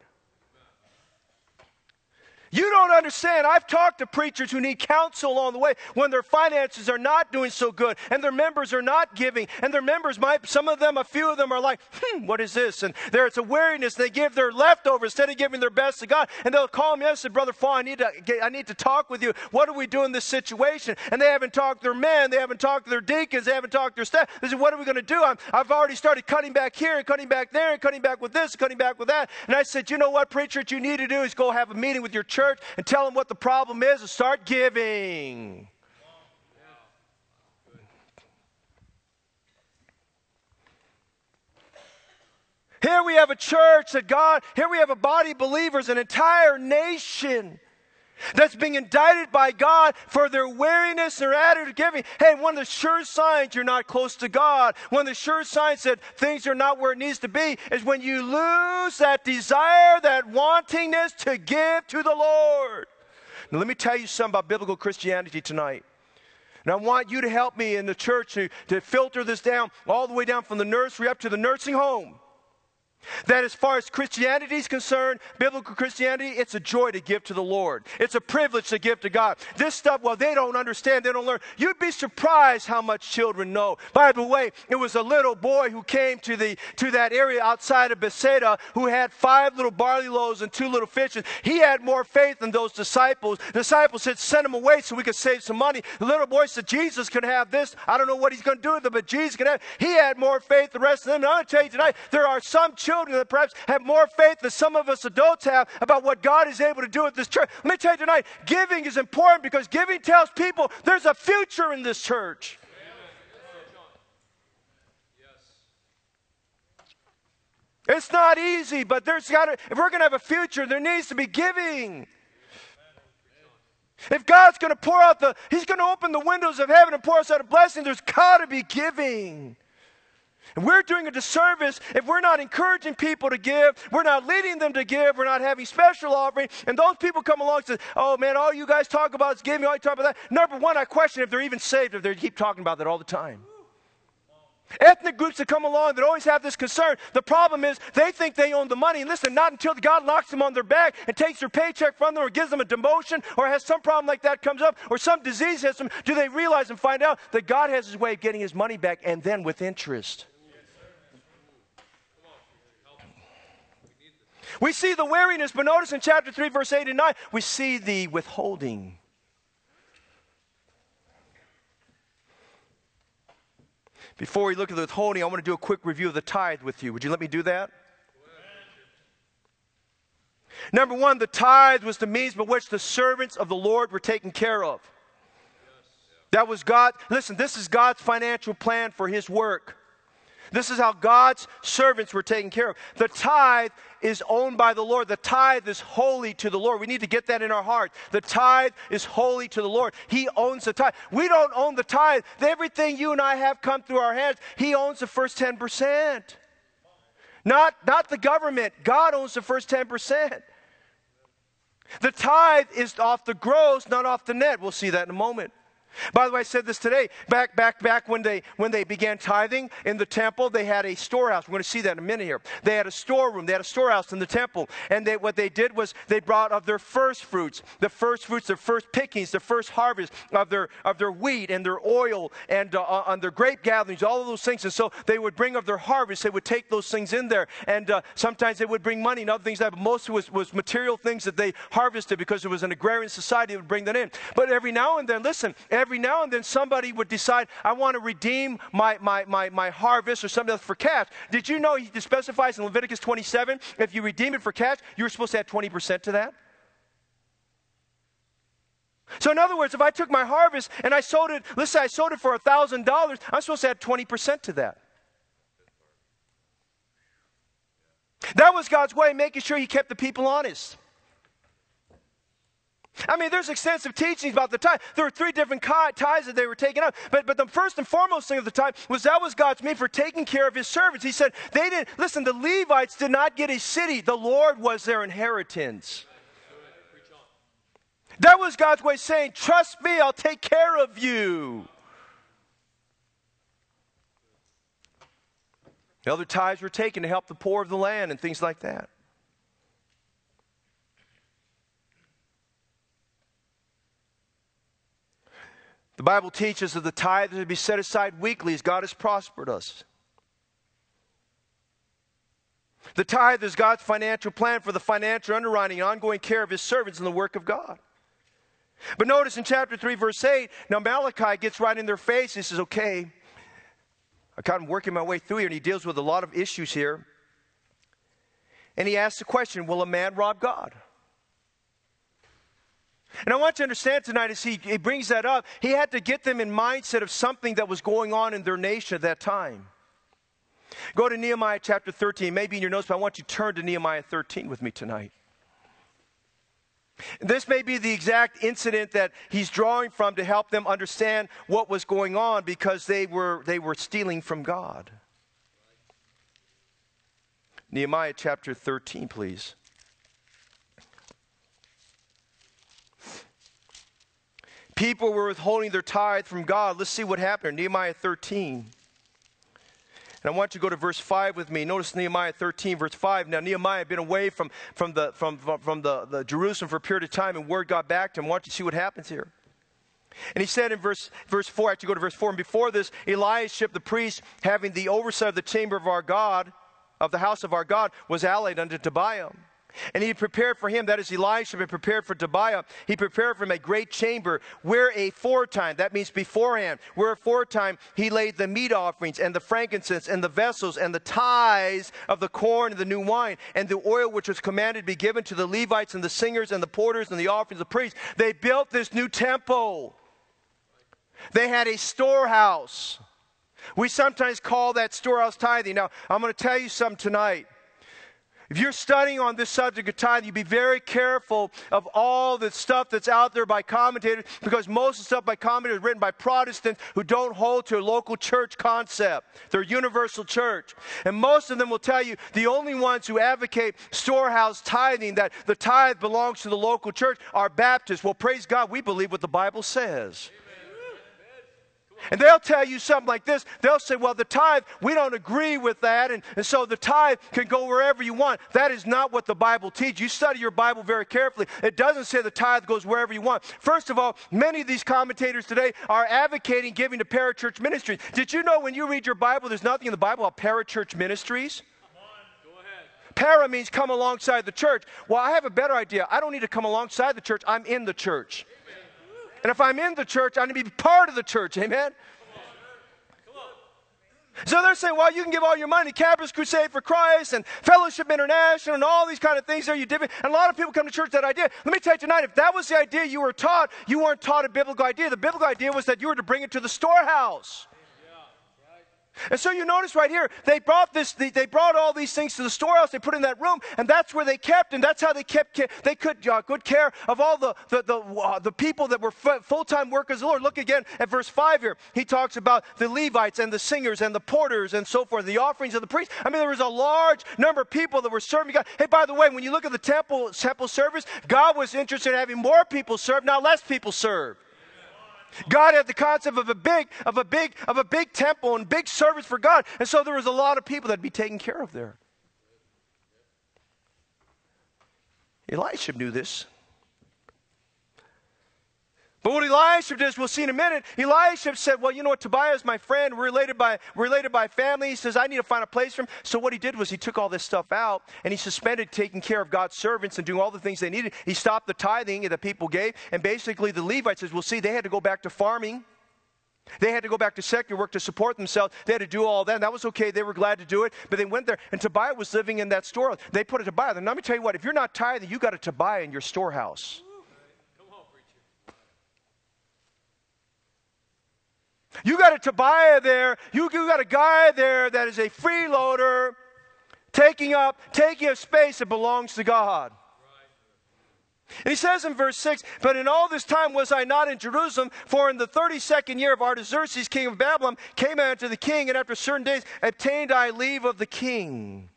You don't understand. I've talked to preachers who need counsel along the way when their finances are not doing so good and their members are not giving and their members might, some of them, a few of them are like, hmm, what is this? And there's a weariness. They give their leftovers instead of giving their best to God. And they'll call me and say, Brother Fall, I need, to I need to talk with you. What do we do in this situation? And they haven't talked to their men. They haven't talked to their deacons. They haven't talked to their staff. They say, what are we going to do? i have already started cutting back here and cutting back there and cutting back with this and cutting back with that. And I said, you know what, preacher, what you need to do is go have a meeting with your church church and tell them what the problem is and start giving. Here we have a church that God, here we have a body of believers, an entire nation that's being indicted by God for their wariness, their attitude of giving. Hey, one of the sure signs you're not close to God, one of the sure signs that things are not where it needs to be, is when you lose that desire, that wantingness to give to the Lord. Now, let me tell you something about biblical Christianity tonight. And I want you to help me in the church to, to filter this down all the way down from the nursery up to the nursing home. That as far as Christianity is concerned, biblical Christianity, it's a joy to give to the Lord. It's a privilege to give to God. This stuff, well, they don't understand, they don't learn. You'd be surprised how much children know. By the way, it was a little boy who came to the to that area outside of Bethsaida who had five little barley loaves and two little fishes. He had more faith than those disciples. The disciples said, send him away so we could save some money. The little boy said, Jesus can have this. I don't know what he's going to do with it, but Jesus can have. it. He had more faith than the rest of them. And to tell you tonight, there are some children children that perhaps have more faith than some of us adults have about what God is able to do at this church. Let me tell you tonight, giving is important because giving tells people there's a future in this church. It's not easy, but there's got to, if we're going to have a future, there needs to be giving. If God's going to pour out the, He's going to open the windows of heaven and pour us out a blessing, there's got to be giving. And we're doing a disservice if we're not encouraging people to give, we're not leading them to give, we're not having special offering, and those people come along and say, Oh man, all you guys talk about is giving, all you talk about that. Number one, I question if they're even saved if they keep talking about that all the time. Ethnic groups that come along that always have this concern. The problem is they think they own the money. And listen, not until God knocks them on their back and takes their paycheck from them or gives them a demotion or has some problem like that comes up or some disease hits them, do they realize and find out that God has his way of getting his money back and then with interest. We see the weariness, but notice in chapter 3, verse 8 and 9, we see the withholding. Before we look at the withholding, I want to do a quick review of the tithe with you. Would you let me do that? Number one, the tithe was the means by which the servants of the Lord were taken care of. That was God. Listen, this is God's financial plan for His work. This is how God's servants were taken care of. The tithe is owned by the Lord. The tithe is holy to the Lord. We need to get that in our heart. The tithe is holy to the Lord. He owns the tithe. We don't own the tithe. Everything you and I have come through our hands, He owns the first 10%. Not, not the government. God owns the first 10%. The tithe is off the gross, not off the net. We'll see that in a moment. By the way, I said this today. Back, back, back when they when they began tithing in the temple, they had a storehouse. We're going to see that in a minute here. They had a storeroom. They had a storehouse in the temple, and they, what they did was they brought of their first fruits, the first fruits, the first pickings, the first harvest of their of their wheat and their oil and uh, uh, on their grape gatherings, all of those things. And so they would bring of their harvest. They would take those things in there, and uh, sometimes they would bring money and other things. That but most was was material things that they harvested because it was an agrarian society. They would bring that in. But every now and then, listen. Every every now and then somebody would decide, I want to redeem my, my, my, my harvest or something else for cash. Did you know he specifies in Leviticus 27, if you redeem it for cash, you're supposed to add 20% to that? So, in other words, if I took my harvest and I sold it, let's say I sold it for $1,000, I'm supposed to add 20% to that. That was God's way of making sure He kept the people honest. I mean, there's extensive teachings about the tithe. There were three different tithes that they were taking up. But, but the first and foremost thing of the tithe was that was God's mean for taking care of his servants. He said, they didn't, listen, the Levites did not get a city. The Lord was their inheritance. That was God's way of saying, trust me, I'll take care of you. The other tithes were taken to help the poor of the land and things like that. The Bible teaches that the tithe is to be set aside weekly as God has prospered us. The tithe is God's financial plan for the financial underwriting and ongoing care of his servants in the work of God. But notice in chapter 3, verse 8, now Malachi gets right in their face. He says, Okay, I kind of working my way through here, and he deals with a lot of issues here. And he asks the question Will a man rob God? And I want you to understand tonight as he, he brings that up, he had to get them in mindset of something that was going on in their nation at that time. Go to Nehemiah chapter 13, maybe in your notes, but I want you to turn to Nehemiah 13 with me tonight. This may be the exact incident that he's drawing from to help them understand what was going on because they were, they were stealing from God. Nehemiah chapter 13, please. People were withholding their tithe from God. Let's see what happened. Nehemiah 13. And I want you to go to verse 5 with me. Notice Nehemiah 13, verse 5. Now, Nehemiah had been away from, from, the, from, from the, the Jerusalem for a period of time, and word got back to him. I want you to see what happens here. And he said in verse, verse 4, I have to go to verse 4, and before this, Eliashib the priest, having the oversight of the chamber of our God, of the house of our God, was allied unto Tobiah. And he prepared for him, that is Elisha, had prepared for Tobiah. He prepared for him a great chamber where a foretime, that means beforehand, where aforetime he laid the meat offerings and the frankincense and the vessels and the tithes of the corn and the new wine and the oil which was commanded to be given to the Levites and the singers and the porters and the offerings of the priests. They built this new temple. They had a storehouse. We sometimes call that storehouse tithing. Now, I'm going to tell you something tonight. If you're studying on this subject of tithing, you'd be very careful of all the stuff that's out there by commentators because most of the stuff by commentators is written by Protestants who don't hold to a local church concept. They're universal church. And most of them will tell you the only ones who advocate storehouse tithing, that the tithe belongs to the local church, are Baptists. Well, praise God, we believe what the Bible says. And they'll tell you something like this. They'll say, well, the tithe, we don't agree with that. And, and so the tithe can go wherever you want. That is not what the Bible teaches. You study your Bible very carefully. It doesn't say the tithe goes wherever you want. First of all, many of these commentators today are advocating giving to parachurch ministries. Did you know when you read your Bible, there's nothing in the Bible about parachurch ministries? Para means come alongside the church. Well, I have a better idea. I don't need to come alongside the church. I'm in the church. And if I'm in the church, I need to be part of the church. Amen? So they're saying, well, you can give all your money to Campus Crusade for Christ and Fellowship International and all these kind of things there. You dip And a lot of people come to church that idea. Let me tell you tonight, if that was the idea you were taught, you weren't taught a biblical idea. The biblical idea was that you were to bring it to the storehouse. And so you notice right here, they brought this, they brought all these things to the storehouse, they put in that room, and that's where they kept, and that's how they kept, they could uh, good care of all the, the, the, uh, the people that were full-time workers of the Lord. Look again at verse 5 here. He talks about the Levites and the singers and the porters and so forth, the offerings of the priests. I mean, there was a large number of people that were serving God. Hey, by the way, when you look at the temple, temple service, God was interested in having more people serve, not less people serve. God had the concept of a big, of a big, of a big temple and big service for God. And so there was a lot of people that'd be taken care of there. Elisha knew this. But what Elisha does, we'll see in a minute. Elisha said, Well, you know what? Tobiah is my friend. We're related by, related by family. He says, I need to find a place for him. So what he did was he took all this stuff out and he suspended taking care of God's servants and doing all the things they needed. He stopped the tithing that people gave. And basically, the Levites says, Well, see, they had to go back to farming. They had to go back to secular work to support themselves. They had to do all that. And that was okay. They were glad to do it. But they went there, and Tobiah was living in that store. They put a Tobiah. And let me tell you what, if you're not tithing, you got a Tobiah in your storehouse. You got a Tobiah there. You, you got a guy there that is a freeloader taking up, taking up space that belongs to God. And he says in verse 6, But in all this time was I not in Jerusalem, for in the 32nd year of Artaxerxes, king of Babylon, came I unto the king, and after certain days obtained I leave of the king.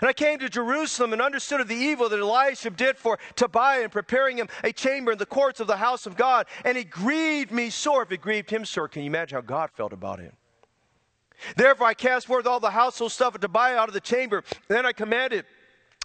And I came to Jerusalem and understood of the evil that Eliashib did for Tobiah in preparing him a chamber in the courts of the house of God. And it grieved me sore. If it grieved him sore, can you imagine how God felt about him? Therefore I cast forth all the household stuff of Tobiah out of the chamber. And then I commanded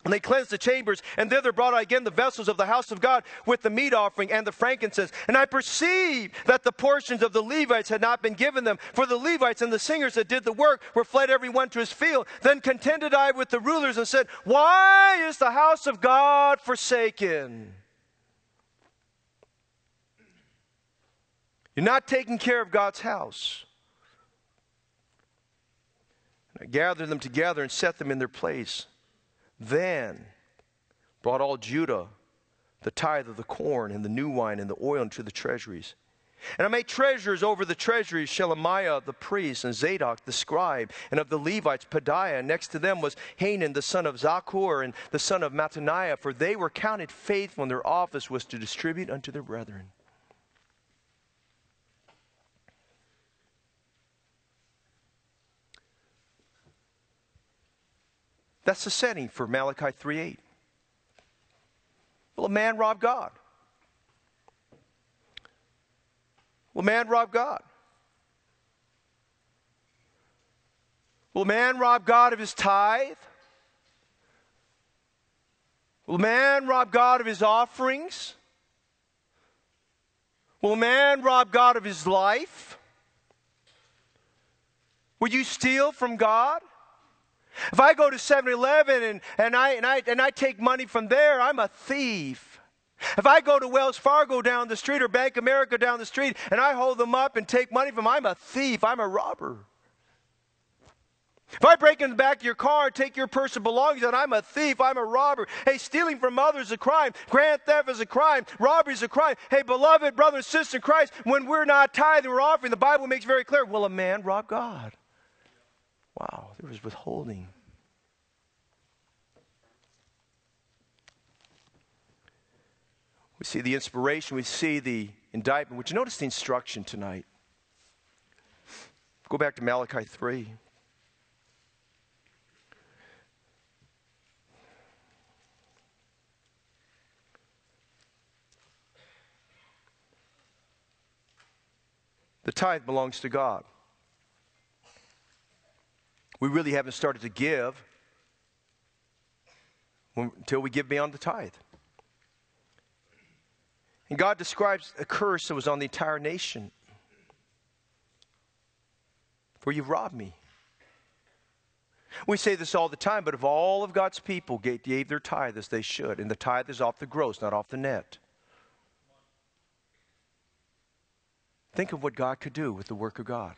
and they cleansed the chambers, and thither brought I again the vessels of the house of God with the meat offering and the frankincense. And I perceived that the portions of the Levites had not been given them, for the Levites and the singers that did the work were fled every one to his field. Then contended I with the rulers and said, Why is the house of God forsaken? You're not taking care of God's house. And I gathered them together and set them in their place. Then brought all Judah the tithe of the corn and the new wine and the oil into the treasuries. And I made treasures over the treasuries Shelemiah the priest and Zadok the scribe, and of the Levites Pedaiah. Next to them was Hanan the son of Zaccur and the son of Mattaniah, for they were counted faithful, and their office was to distribute unto their brethren. That's the setting for Malachi 3:8. Will a man rob God. Will a man rob God? Will a man rob God of his tithe? Will a man rob God of his offerings? Will a man rob God of his life? Will you steal from God? If I go to 7 Eleven and, and, I, and, I, and I take money from there, I'm a thief. If I go to Wells Fargo down the street or Bank America down the street and I hold them up and take money from them, I'm a thief. I'm a robber. If I break in the back of your car and take your personal belongings, then I'm a thief, I'm a robber. Hey, stealing from others is a crime. Grand theft is a crime. Robbery is a crime. Hey, beloved brother and sister in Christ, when we're not tithing, we're offering, the Bible makes very clear, will a man rob God? Wow, there was withholding. We see the inspiration, we see the indictment. Would you notice the instruction tonight? Go back to Malachi 3. The tithe belongs to God. We really haven't started to give until we give beyond the tithe. And God describes a curse that was on the entire nation. For you've robbed me. We say this all the time, but if all of God's people gave their tithe as they should, and the tithe is off the gross, not off the net, Think of what God could do with the work of God.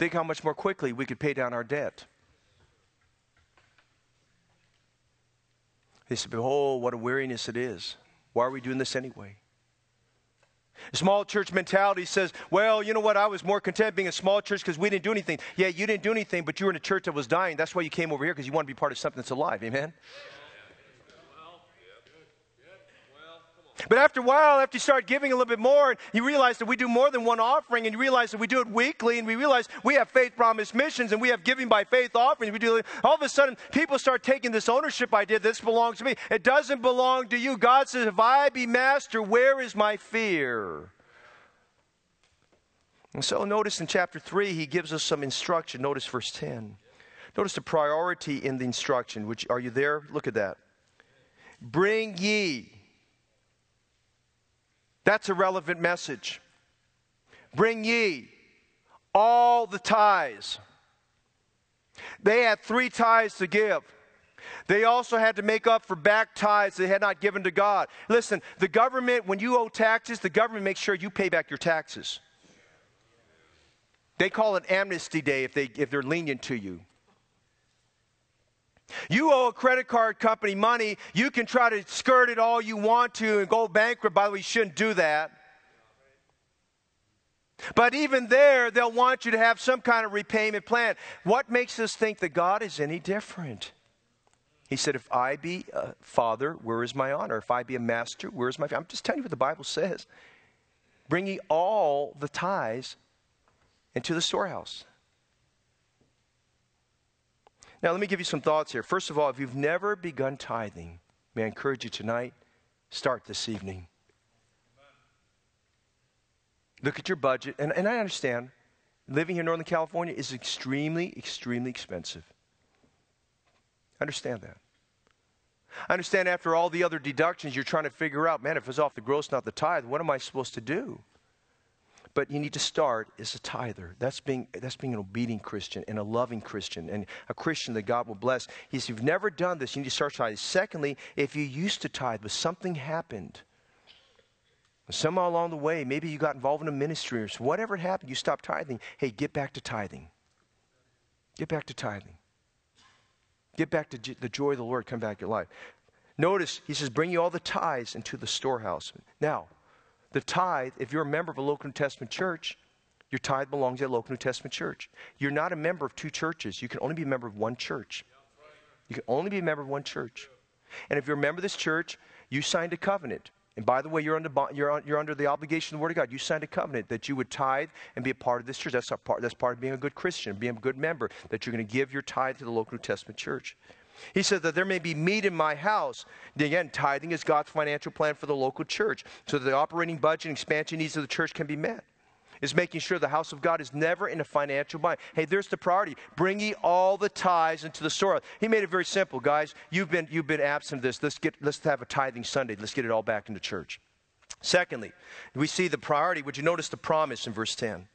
Think how much more quickly we could pay down our debt. He said, Behold, what a weariness it is. Why are we doing this anyway? small church mentality says, well, you know what? I was more content being a small church because we didn't do anything. Yeah, you didn't do anything, but you were in a church that was dying. That's why you came over here because you want to be part of something that's alive. Amen? But after a while, after you start giving a little bit more, you realize that we do more than one offering, and you realize that we do it weekly, and we realize we have faith promise missions, and we have giving by faith offerings. We do all of a sudden people start taking this ownership idea. This belongs to me. It doesn't belong to you. God says, "If I be master, where is my fear?" And so, notice in chapter three, he gives us some instruction. Notice verse ten. Notice the priority in the instruction. Which are you there? Look at that. Bring ye that's a relevant message. Bring ye all the tithes. They had three tithes to give. They also had to make up for back tithes they had not given to God. Listen, the government, when you owe taxes, the government makes sure you pay back your taxes. They call it amnesty day if, they, if they're lenient to you. You owe a credit card company money. You can try to skirt it all you want to and go bankrupt. By the way, you shouldn't do that. But even there, they'll want you to have some kind of repayment plan. What makes us think that God is any different? He said, If I be a father, where is my honor? If I be a master, where is my. I'm just telling you what the Bible says. Bring ye all the tithes into the storehouse. Now, let me give you some thoughts here. First of all, if you've never begun tithing, may I encourage you tonight, start this evening. Look at your budget, and, and I understand living here in Northern California is extremely, extremely expensive. I understand that. I understand after all the other deductions, you're trying to figure out, man, if it's off the gross, not the tithe, what am I supposed to do? But you need to start as a tither. That's being, that's being an obedient Christian and a loving Christian and a Christian that God will bless. He says, if you've never done this, you need to start tithing. Secondly, if you used to tithe, but something happened, somehow along the way, maybe you got involved in a ministry or whatever happened, you stopped tithing. Hey, get back to tithing. Get back to tithing. Get back to the joy of the Lord come back to your life. Notice, he says, bring you all the tithes into the storehouse. Now, the tithe, if you're a member of a local New Testament church, your tithe belongs to a local New Testament church. You're not a member of two churches. You can only be a member of one church. You can only be a member of one church. And if you're a member of this church, you signed a covenant. And by the way, you're under, you're, you're under the obligation of the Word of God. You signed a covenant that you would tithe and be a part of this church. That's part, that's part of being a good Christian, being a good member, that you're going to give your tithe to the local New Testament church. He said that there may be meat in my house. Again, tithing is God's financial plan for the local church so that the operating budget and expansion needs of the church can be met. Is making sure the house of God is never in a financial bind. Hey, there's the priority. Bring ye all the tithes into the store. He made it very simple, guys. You've been you've been absent of this. Let's get let's have a tithing Sunday. Let's get it all back into church. Secondly, we see the priority. Would you notice the promise in verse 10?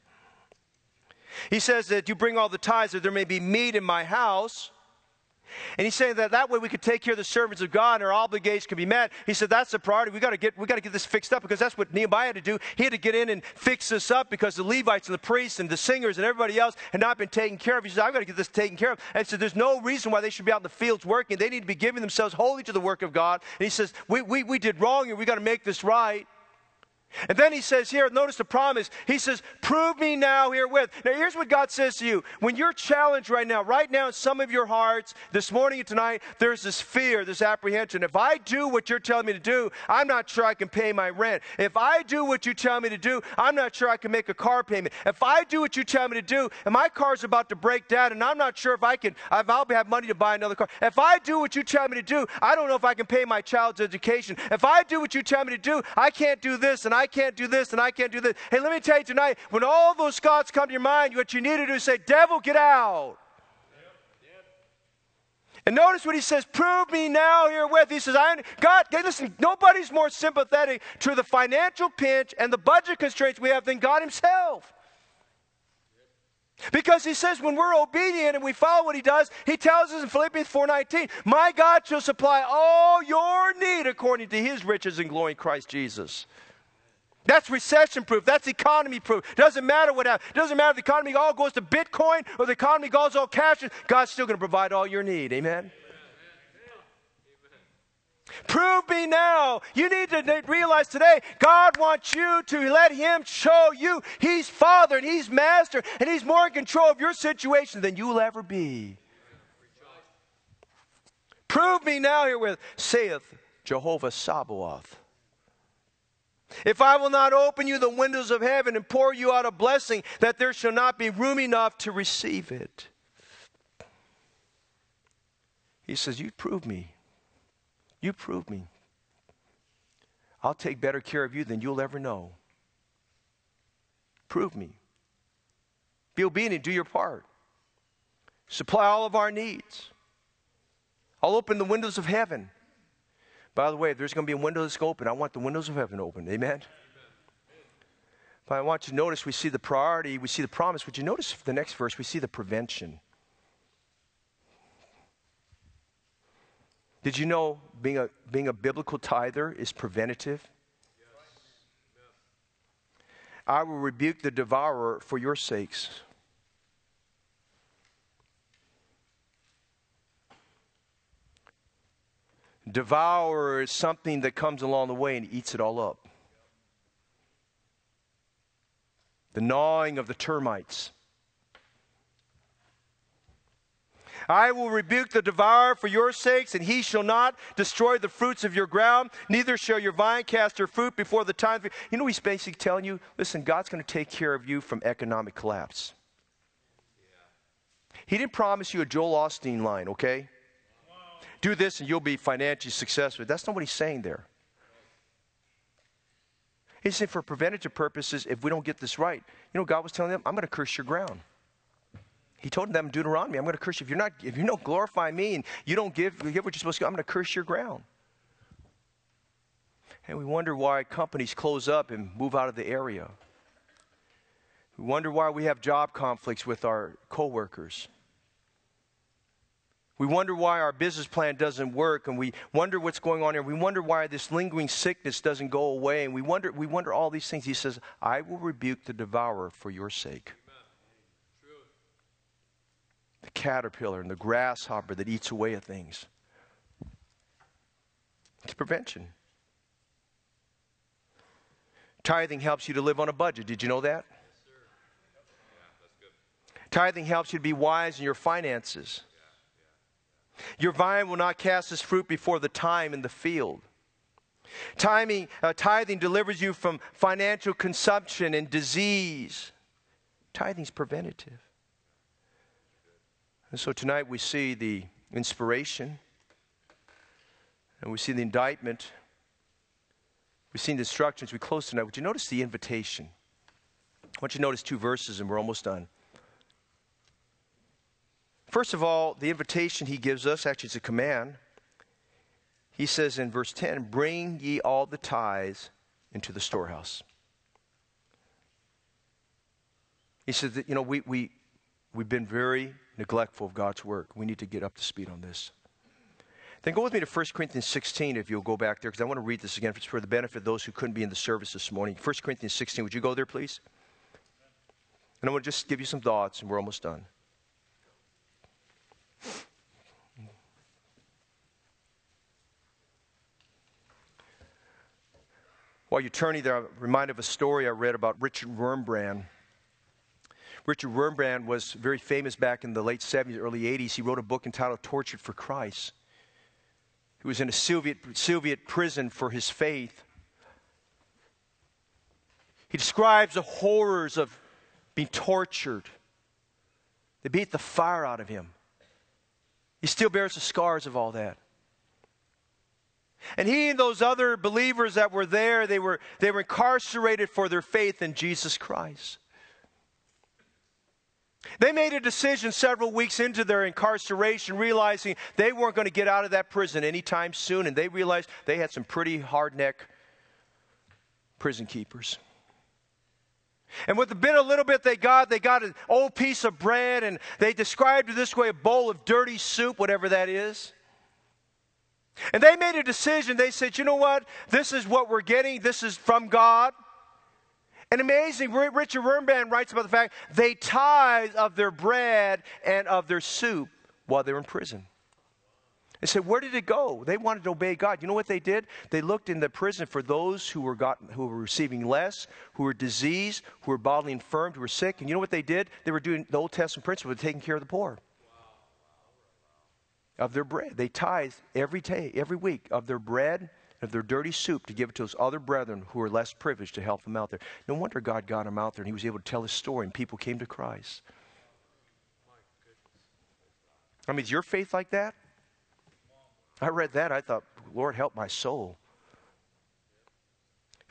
He says that you bring all the tithes that there may be meat in my house. And he's saying that that way we could take care of the servants of God and our obligations can be met. He said that's the priority. We got to get we got to get this fixed up because that's what Nehemiah had to do. He had to get in and fix this up because the Levites and the priests and the singers and everybody else had not been taken care of. He said I've got to get this taken care of. And he said there's no reason why they should be out in the fields working. They need to be giving themselves wholly to the work of God. And he says we we, we did wrong and we got to make this right. And then he says here, notice the promise. He says, Prove me now herewith. Now, here's what God says to you. When you're challenged right now, right now in some of your hearts, this morning and tonight, there's this fear, this apprehension. If I do what you're telling me to do, I'm not sure I can pay my rent. If I do what you tell me to do, I'm not sure I can make a car payment. If I do what you tell me to do, and my car's about to break down, and I'm not sure if I can, if I'll have money to buy another car. If I do what you tell me to do, I don't know if I can pay my child's education. If I do what you tell me to do, I can't do this, and I can't do this and I can't do this. Hey, let me tell you tonight, when all those thoughts come to your mind, what you need to do is say, Devil, get out. And notice what he says, prove me now herewith. He says, I, God, listen, nobody's more sympathetic to the financial pinch and the budget constraints we have than God himself. Because he says when we're obedient and we follow what he does, he tells us in Philippians 4:19, "My God shall supply all your need according to his riches and glory in Christ Jesus." That's recession proof. That's economy proof. Doesn't matter what happens. Doesn't matter if the economy all goes to Bitcoin or the economy goes all cash. God's still going to provide all your need. Amen. Prove me now. You need to realize today, God wants you to let Him show you He's Father and He's Master and He's more in control of your situation than you'll ever be. Prove me now herewith, saith Jehovah Sabaoth. If I will not open you the windows of heaven and pour you out a blessing, that there shall not be room enough to receive it. He says, You prove me. You prove me. I'll take better care of you than you'll ever know. Prove me. Be obedient, do your part. Supply all of our needs. I'll open the windows of heaven. By the way, if there's going to be a window that's open, I want the windows of heaven open. Amen? But I want you to notice we see the priority, we see the promise. Would you notice the next verse? We see the prevention. Did you know being a, being a biblical tither is preventative? I will rebuke the devourer for your sakes. Devourer is something that comes along the way and eats it all up. The gnawing of the termites. I will rebuke the devourer for your sakes, and he shall not destroy the fruits of your ground, neither shall your vine cast her fruit before the time. You know, he's basically telling you listen, God's going to take care of you from economic collapse. He didn't promise you a Joel Osteen line, okay? Do this and you'll be financially successful. That's not what he's saying there. He said, for preventative purposes, if we don't get this right, you know, God was telling them, I'm going to curse your ground. He told them in Deuteronomy, I'm going to curse you. If you're not, if you don't glorify me and you don't give, give what you're supposed to give, I'm going to curse your ground. And we wonder why companies close up and move out of the area. We wonder why we have job conflicts with our coworkers. We wonder why our business plan doesn't work, and we wonder what's going on here. We wonder why this lingering sickness doesn't go away, and we wonder, we wonder all these things. He says, I will rebuke the devourer for your sake. The caterpillar and the grasshopper that eats away at things. It's prevention. Tithing helps you to live on a budget. Did you know that? Tithing helps you to be wise in your finances. Your vine will not cast its fruit before the time in the field. Timing, uh, tithing delivers you from financial consumption and disease. Tithing is preventative. And so tonight we see the inspiration. And we see the indictment. We've seen the instructions. We close tonight. Would you notice the invitation? I want you to notice two verses, and we're almost done. First of all, the invitation he gives us, actually, it's a command. He says in verse 10 Bring ye all the tithes into the storehouse. He says that, you know, we, we, we've been very neglectful of God's work. We need to get up to speed on this. Then go with me to 1 Corinthians 16 if you'll go back there, because I want to read this again for the benefit of those who couldn't be in the service this morning. 1 Corinthians 16, would you go there, please? And I want to just give you some thoughts, and we're almost done. While you're turning there, I'm reminded of a story I read about Richard Wurmbrand. Richard Wurmbrand was very famous back in the late 70s, early 80s. He wrote a book entitled Tortured for Christ. He was in a Soviet, Soviet prison for his faith. He describes the horrors of being tortured. They beat the fire out of him. He still bears the scars of all that. And he and those other believers that were there, they were, they were incarcerated for their faith in Jesus Christ. They made a decision several weeks into their incarceration, realizing they weren't going to get out of that prison anytime soon, and they realized they had some pretty hard neck prison keepers. And with the bit, a little bit they got, they got an old piece of bread, and they described it this way a bowl of dirty soup, whatever that is. And they made a decision. They said, you know what? This is what we're getting. This is from God. And amazing, Richard Wurmbrand writes about the fact they tithe of their bread and of their soup while they were in prison. They said, Where did it go? They wanted to obey God. You know what they did? They looked in the prison for those who were, gotten, who were receiving less, who were diseased, who were bodily infirmed, who were sick. And you know what they did? They were doing the Old Testament principle of taking care of the poor. Of their bread. They tithe every day, every week of their bread of their dirty soup to give it to those other brethren who were less privileged to help them out there. No wonder God got him out there and he was able to tell his story and people came to Christ. I mean, is your faith like that? I read that. I thought, Lord, help my soul.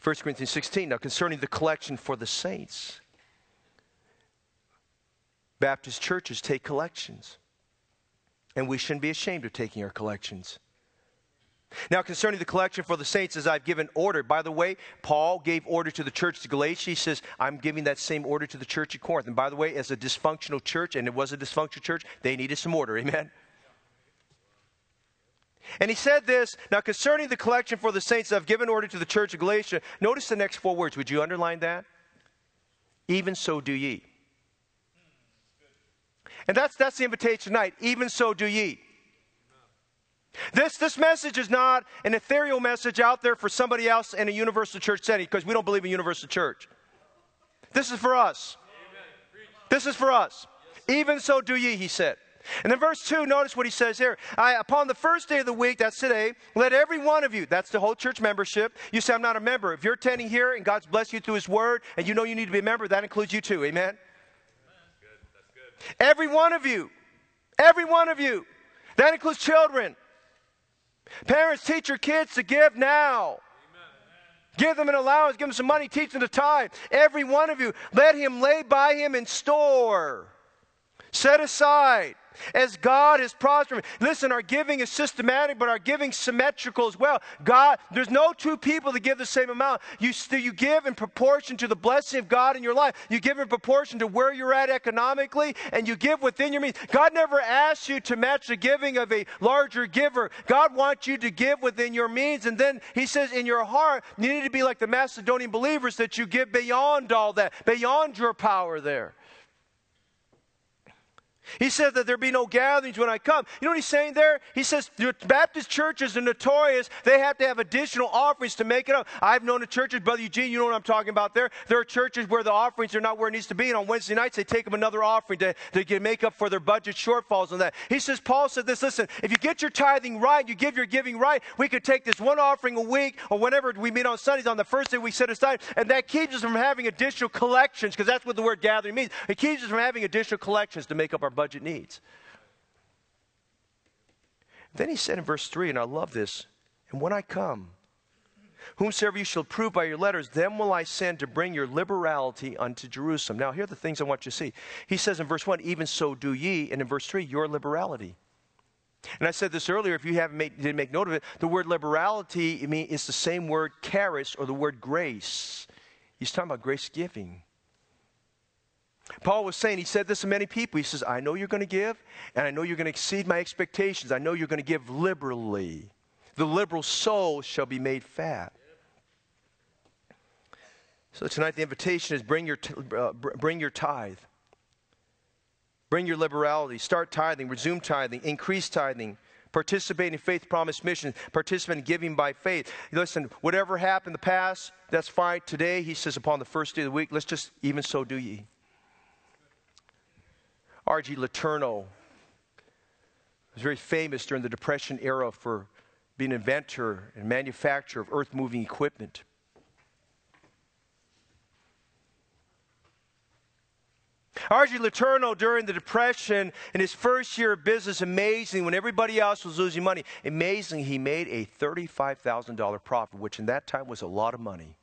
1 Corinthians 16, now concerning the collection for the saints. Baptist churches take collections. And we shouldn't be ashamed of taking our collections. Now, concerning the collection for the saints, as I've given order, by the way, Paul gave order to the church to Galatia. He says, I'm giving that same order to the church at Corinth. And by the way, as a dysfunctional church, and it was a dysfunctional church, they needed some order. Amen? And he said this now concerning the collection for the saints, I've given order to the church of Galatia. Notice the next four words. Would you underline that? Even so do ye. And that's, that's the invitation tonight. Even so do ye. This, this message is not an ethereal message out there for somebody else in a universal church setting because we don't believe in universal church. This is for us. This is for us. Even so do ye, he said. And then verse 2, notice what he says here. I, upon the first day of the week, that's today, let every one of you, that's the whole church membership. You say, I'm not a member. If you're attending here and God's blessed you through his word and you know you need to be a member, that includes you too. Amen? Every one of you. Every one of you. That includes children. Parents, teach your kids to give now. Give them an allowance, give them some money, teach them to tithe. Every one of you, let him lay by him in store. Set aside as God is prospering. Listen, our giving is systematic, but our giving symmetrical as well. God, there's no two people that give the same amount. You, still you give in proportion to the blessing of God in your life. You give in proportion to where you're at economically, and you give within your means. God never asks you to match the giving of a larger giver. God wants you to give within your means, and then He says, in your heart, you need to be like the Macedonian believers that you give beyond all that, beyond your power there. He said that there be no gatherings when I come. You know what he's saying there? He says the Baptist churches are notorious. They have to have additional offerings to make it up. I've known the churches, Brother Eugene, you know what I'm talking about there. There are churches where the offerings are not where it needs to be, and on Wednesday nights they take them another offering to, to make up for their budget shortfalls on that. He says, Paul said this, listen, if you get your tithing right, you give your giving right, we could take this one offering a week or whenever we meet on Sundays on the first day we set aside, and that keeps us from having additional collections, because that's what the word gathering means. It keeps us from having additional collections to make up our budget needs. Then he said in verse 3, and I love this, and when I come, whomsoever you shall prove by your letters, them will I send to bring your liberality unto Jerusalem. Now, here are the things I want you to see. He says in verse 1, even so do ye, and in verse 3, your liberality. And I said this earlier, if you haven't made, didn't make note of it, the word liberality is the same word charis or the word grace. He's talking about grace giving. Paul was saying, he said this to many people. He says, I know you're going to give, and I know you're going to exceed my expectations. I know you're going to give liberally. The liberal soul shall be made fat. So tonight the invitation is bring your, uh, bring your tithe. Bring your liberality. Start tithing, resume tithing, increase tithing, participate in faith promise mission, participate in giving by faith. Listen, whatever happened in the past, that's fine. Today, he says, upon the first day of the week, let's just even so do ye. R.G. Letourneau was very famous during the Depression era for being an inventor and manufacturer of earth moving equipment. R.G. Letourneau, during the Depression, in his first year of business, amazing, when everybody else was losing money, amazing, he made a $35,000 profit, which in that time was a lot of money.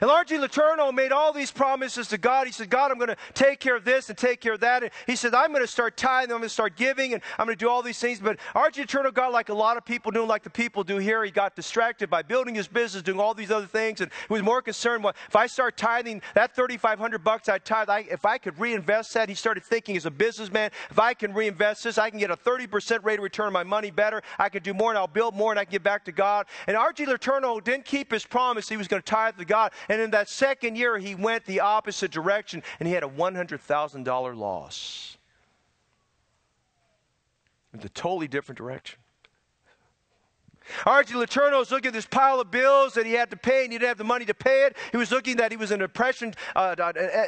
And R.G. Letourneau made all these promises to God. He said, God, I'm going to take care of this and take care of that. And he said, I'm going to start tithing, I'm going to start giving, and I'm going to do all these things. But R.G. Letourneau got like a lot of people doing like the people do here. He got distracted by building his business, doing all these other things, and he was more concerned, well, if I start tithing, that 3,500 bucks I tithe, I, if I could reinvest that, he started thinking as a businessman, if I can reinvest this, I can get a 30% rate of return on my money better. I can do more, and I'll build more, and I can give back to God. And R.G. Letourneau didn't keep his promise. He was going to tithe to God. And in that second year, he went the opposite direction and he had a $100,000 loss. In a totally different direction. R.G. Letourneau was looking at this pile of bills that he had to pay, and he didn't have the money to pay it. He was looking that he was in depression, uh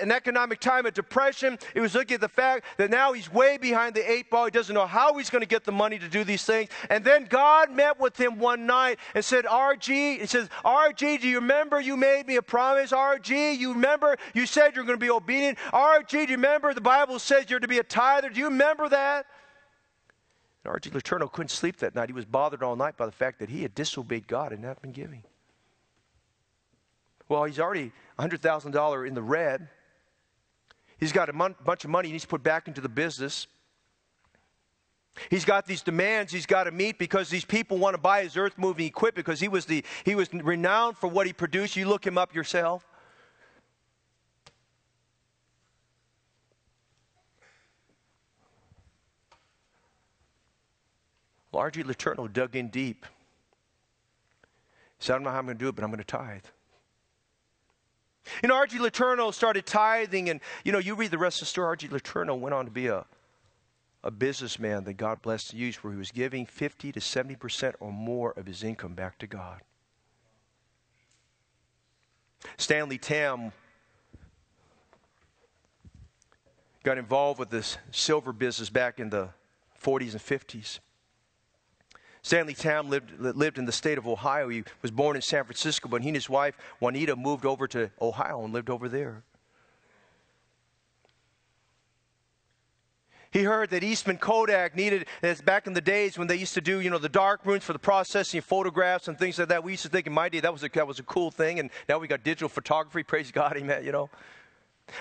an economic time of depression. He was looking at the fact that now he's way behind the eight ball. He doesn't know how he's going to get the money to do these things. And then God met with him one night and said, R.G., he says, R.G., do you remember you made me a promise? R.G., you remember you said you're going to be obedient? R.G., do you remember the Bible says you're to be a tither? Do you remember that? R.G. Letourneau couldn't sleep that night. He was bothered all night by the fact that he had disobeyed God and not been giving. Well, he's already $100,000 in the red. He's got a mon- bunch of money he needs to put back into the business. He's got these demands he's got to meet because these people want to buy his earth moving equipment because he was, the, he was renowned for what he produced. You look him up yourself. R.G. Letourneau dug in deep. Said, I don't know how I'm going to do it, but I'm going to tithe. You know, R.G. Letourneau started tithing, and, you know, you read the rest of the story. R.G. Letourneau went on to be a, a businessman that God blessed to use, where he was giving 50 to 70% or more of his income back to God. Stanley Tam got involved with this silver business back in the 40s and 50s. Stanley Tam lived, lived in the state of Ohio. He was born in San Francisco, but he and his wife, Juanita, moved over to Ohio and lived over there. He heard that Eastman Kodak needed, as back in the days when they used to do, you know, the dark rooms for the processing of photographs and things like that. We used to think in my day that was a, that was a cool thing, and now we got digital photography. Praise God, amen, you know.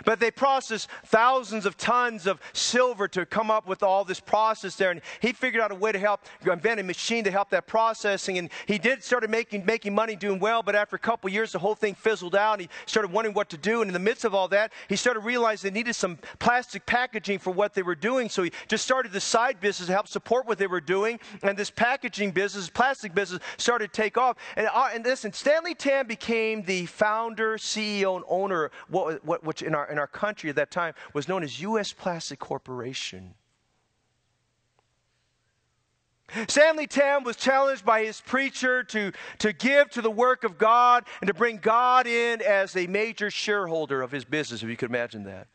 But they processed thousands of tons of silver to come up with all this process there. And he figured out a way to help invent a machine to help that processing. And he did started making, making money, doing well. But after a couple years, the whole thing fizzled out. and he started wondering what to do. And in the midst of all that, he started realizing they needed some plastic packaging for what they were doing. So he just started this side business to help support what they were doing. And this packaging business, plastic business, started to take off. And, uh, and listen, Stanley Tam became the founder, CEO, and owner, what, what, which in our, in our country at that time was known as U.S. Plastic Corporation. Stanley Tam was challenged by his preacher to, to give to the work of God and to bring God in as a major shareholder of his business, if you could imagine that.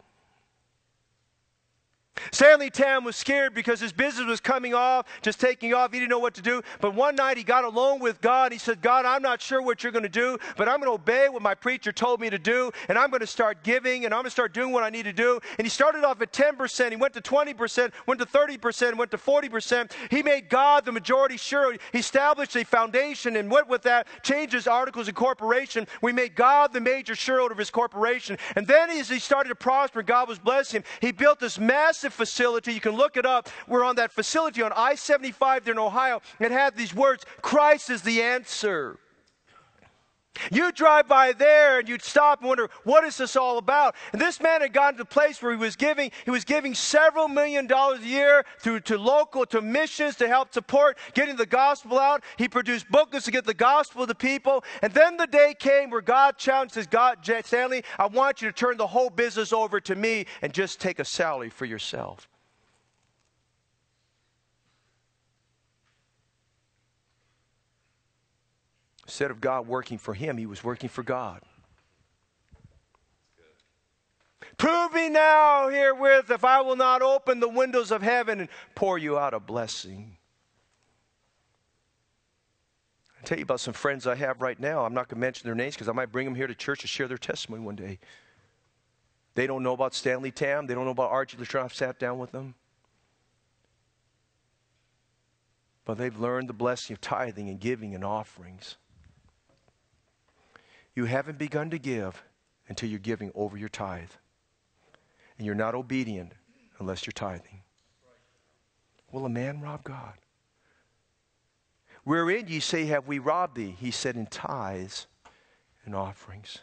Stanley Tam was scared because his business was coming off, just taking off. He didn't know what to do. But one night he got alone with God. He said, God, I'm not sure what you're going to do, but I'm going to obey what my preacher told me to do, and I'm going to start giving, and I'm going to start doing what I need to do. And he started off at 10%. He went to 20%, went to 30%, went to 40%. He made God the majority sure. He established a foundation and went with that, changed his articles of corporation. We made God the major shareholder of his corporation. And then as he started to prosper, God was blessing him. He built this massive facility. You can look it up. We're on that facility on I 75 there in Ohio. It had these words Christ is the answer. You drive by there and you'd stop and wonder, what is this all about? And this man had gotten to a place where he was giving, he was giving several million dollars a year through to local, to missions to help support getting the gospel out. He produced booklets to get the gospel to people. And then the day came where God challenged says, God, Stanley, I want you to turn the whole business over to me and just take a salary for yourself. Instead of God working for him, he was working for God. Prove me now herewith if I will not open the windows of heaven and pour you out a blessing. I'll tell you about some friends I have right now. I'm not going to mention their names because I might bring them here to church to share their testimony one day. They don't know about Stanley Tam. They don't know about Archie Luttrell. I've sat down with them. But they've learned the blessing of tithing and giving and offerings. You haven't begun to give until you're giving over your tithe. And you're not obedient unless you're tithing. Will a man rob God? Wherein ye say, Have we robbed thee? He said, In tithes and offerings.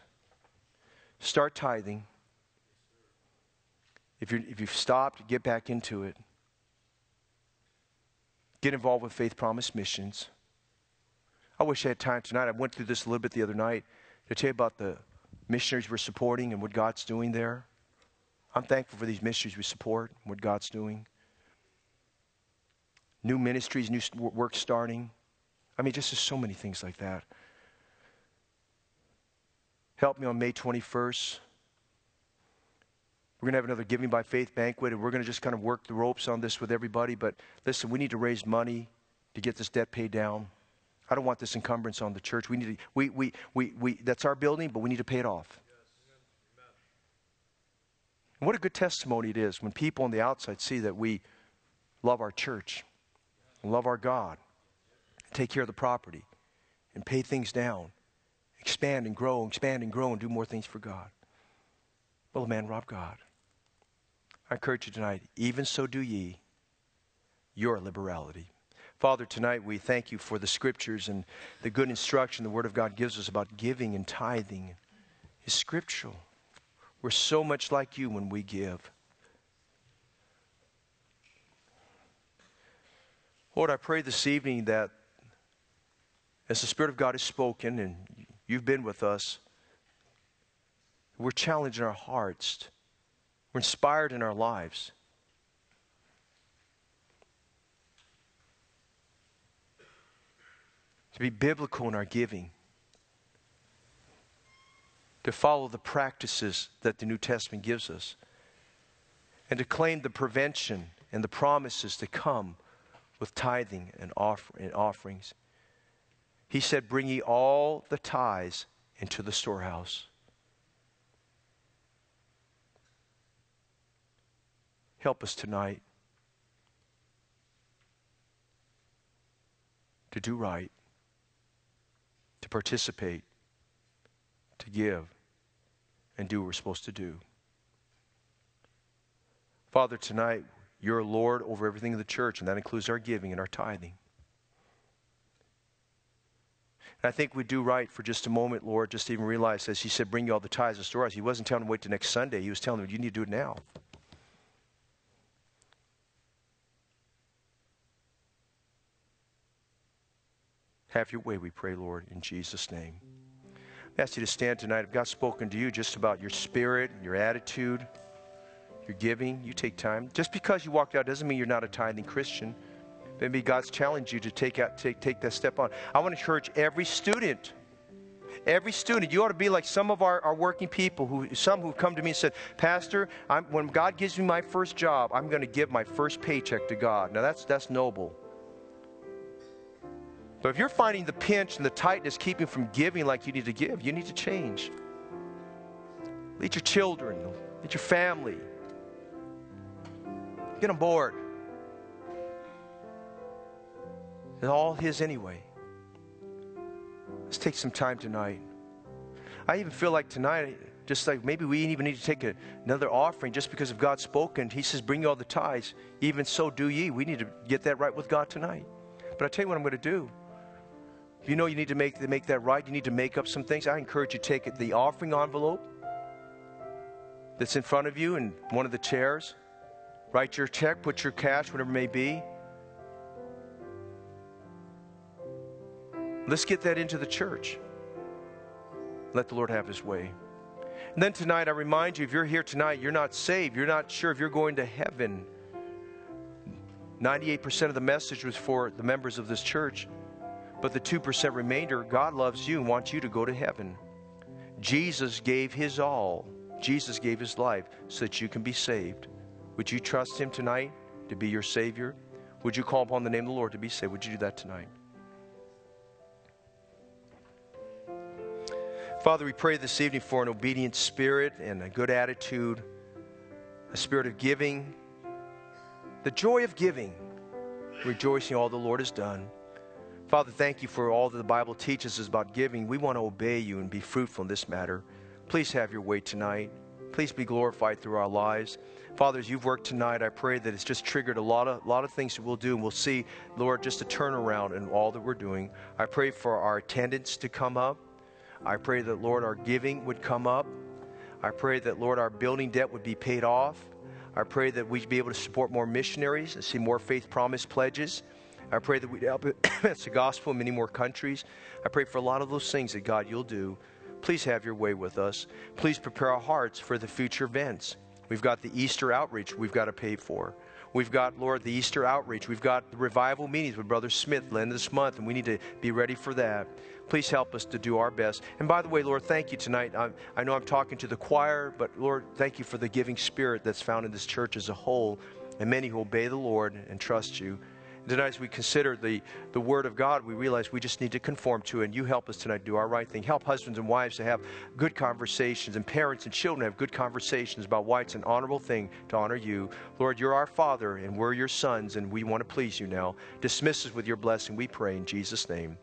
Start tithing. If, you if you've stopped, get back into it. Get involved with Faith Promise Missions. I wish I had time tonight. I went through this a little bit the other night to tell you about the missionaries we're supporting and what God's doing there. I'm thankful for these missionaries we support and what God's doing. New ministries, new work starting. I mean, just so many things like that. Help me on May 21st. We're going to have another Giving by Faith banquet, and we're going to just kind of work the ropes on this with everybody. But listen, we need to raise money to get this debt paid down. I don't want this encumbrance on the church. We need to, we, we, we, we, that's our building, but we need to pay it off. And what a good testimony it is when people on the outside see that we love our church, love our God, take care of the property, and pay things down, expand and grow, expand and grow, and do more things for God. Will a man rob God? I encourage you tonight, even so do ye your liberality. Father, tonight we thank you for the scriptures and the good instruction the Word of God gives us about giving and tithing is scriptural. We're so much like you when we give. Lord, I pray this evening that as the Spirit of God has spoken and you've been with us, we're challenged in our hearts, we're inspired in our lives. To be biblical in our giving, to follow the practices that the New Testament gives us, and to claim the prevention and the promises to come with tithing and, offer, and offerings. He said, Bring ye all the tithes into the storehouse. Help us tonight to do right to participate, to give, and do what we're supposed to do. Father, tonight, you're Lord over everything in the church, and that includes our giving and our tithing. And I think we do right for just a moment, Lord, just to even realize, as He said, bring you all the tithes and stores. He wasn't telling them wait till next Sunday. He was telling them, you need to do it now. Have your way, we pray, Lord, in Jesus' name. I ask you to stand tonight. If God's spoken to you just about your spirit, your attitude, your giving, you take time. Just because you walked out doesn't mean you're not a tithing Christian. Maybe God's challenged you to take out take take that step on. I want to encourage every student, Every student, you ought to be like some of our, our working people, who some who've come to me and said, Pastor, I'm, when God gives me my first job, I'm going to give my first paycheck to God. Now that's, that's noble. But if you're finding the pinch and the tightness keeping from giving like you need to give, you need to change. Lead your children, lead your family. Get on board. It's all His anyway. Let's take some time tonight. I even feel like tonight, just like maybe we even need to take a, another offering just because of God's spoken. He says, Bring you all the tithes. Even so do ye. We need to get that right with God tonight. But I tell you what I'm going to do. If you know you need to make, make that right, you need to make up some things. I encourage you to take the offering envelope that's in front of you in one of the chairs. Write your check, put your cash, whatever it may be. Let's get that into the church. Let the Lord have his way. And then tonight, I remind you if you're here tonight, you're not saved, you're not sure if you're going to heaven. 98% of the message was for the members of this church, but the 2% remainder, God loves you and wants you to go to heaven. Jesus gave his all, Jesus gave his life so that you can be saved. Would you trust him tonight to be your Savior? Would you call upon the name of the Lord to be saved? Would you do that tonight? Father, we pray this evening for an obedient spirit and a good attitude, a spirit of giving, the joy of giving, rejoicing all the Lord has done. Father, thank you for all that the Bible teaches us about giving. We want to obey you and be fruitful in this matter. Please have your way tonight. Please be glorified through our lives. Father, as you've worked tonight, I pray that it's just triggered a lot of, lot of things that we'll do, and we'll see, Lord, just a turnaround in all that we're doing. I pray for our attendance to come up. I pray that, Lord, our giving would come up. I pray that, Lord, our building debt would be paid off. I pray that we'd be able to support more missionaries and see more faith promise pledges. I pray that we'd help advance the gospel in many more countries. I pray for a lot of those things that, God, you'll do. Please have your way with us. Please prepare our hearts for the future events. We've got the Easter outreach we've got to pay for. We've got, Lord, the Easter outreach. We've got the revival meetings with Brother Smith the end of this month, and we need to be ready for that. Please help us to do our best. And by the way, Lord, thank you tonight. i I know I'm talking to the choir, but Lord, thank you for the giving spirit that's found in this church as a whole and many who obey the Lord and trust you. Tonight, as we consider the, the Word of God, we realize we just need to conform to it. And you help us tonight do our right thing. Help husbands and wives to have good conversations, and parents and children have good conversations about why it's an honorable thing to honor you. Lord, you're our Father, and we're your sons, and we want to please you now. Dismiss us with your blessing, we pray in Jesus' name.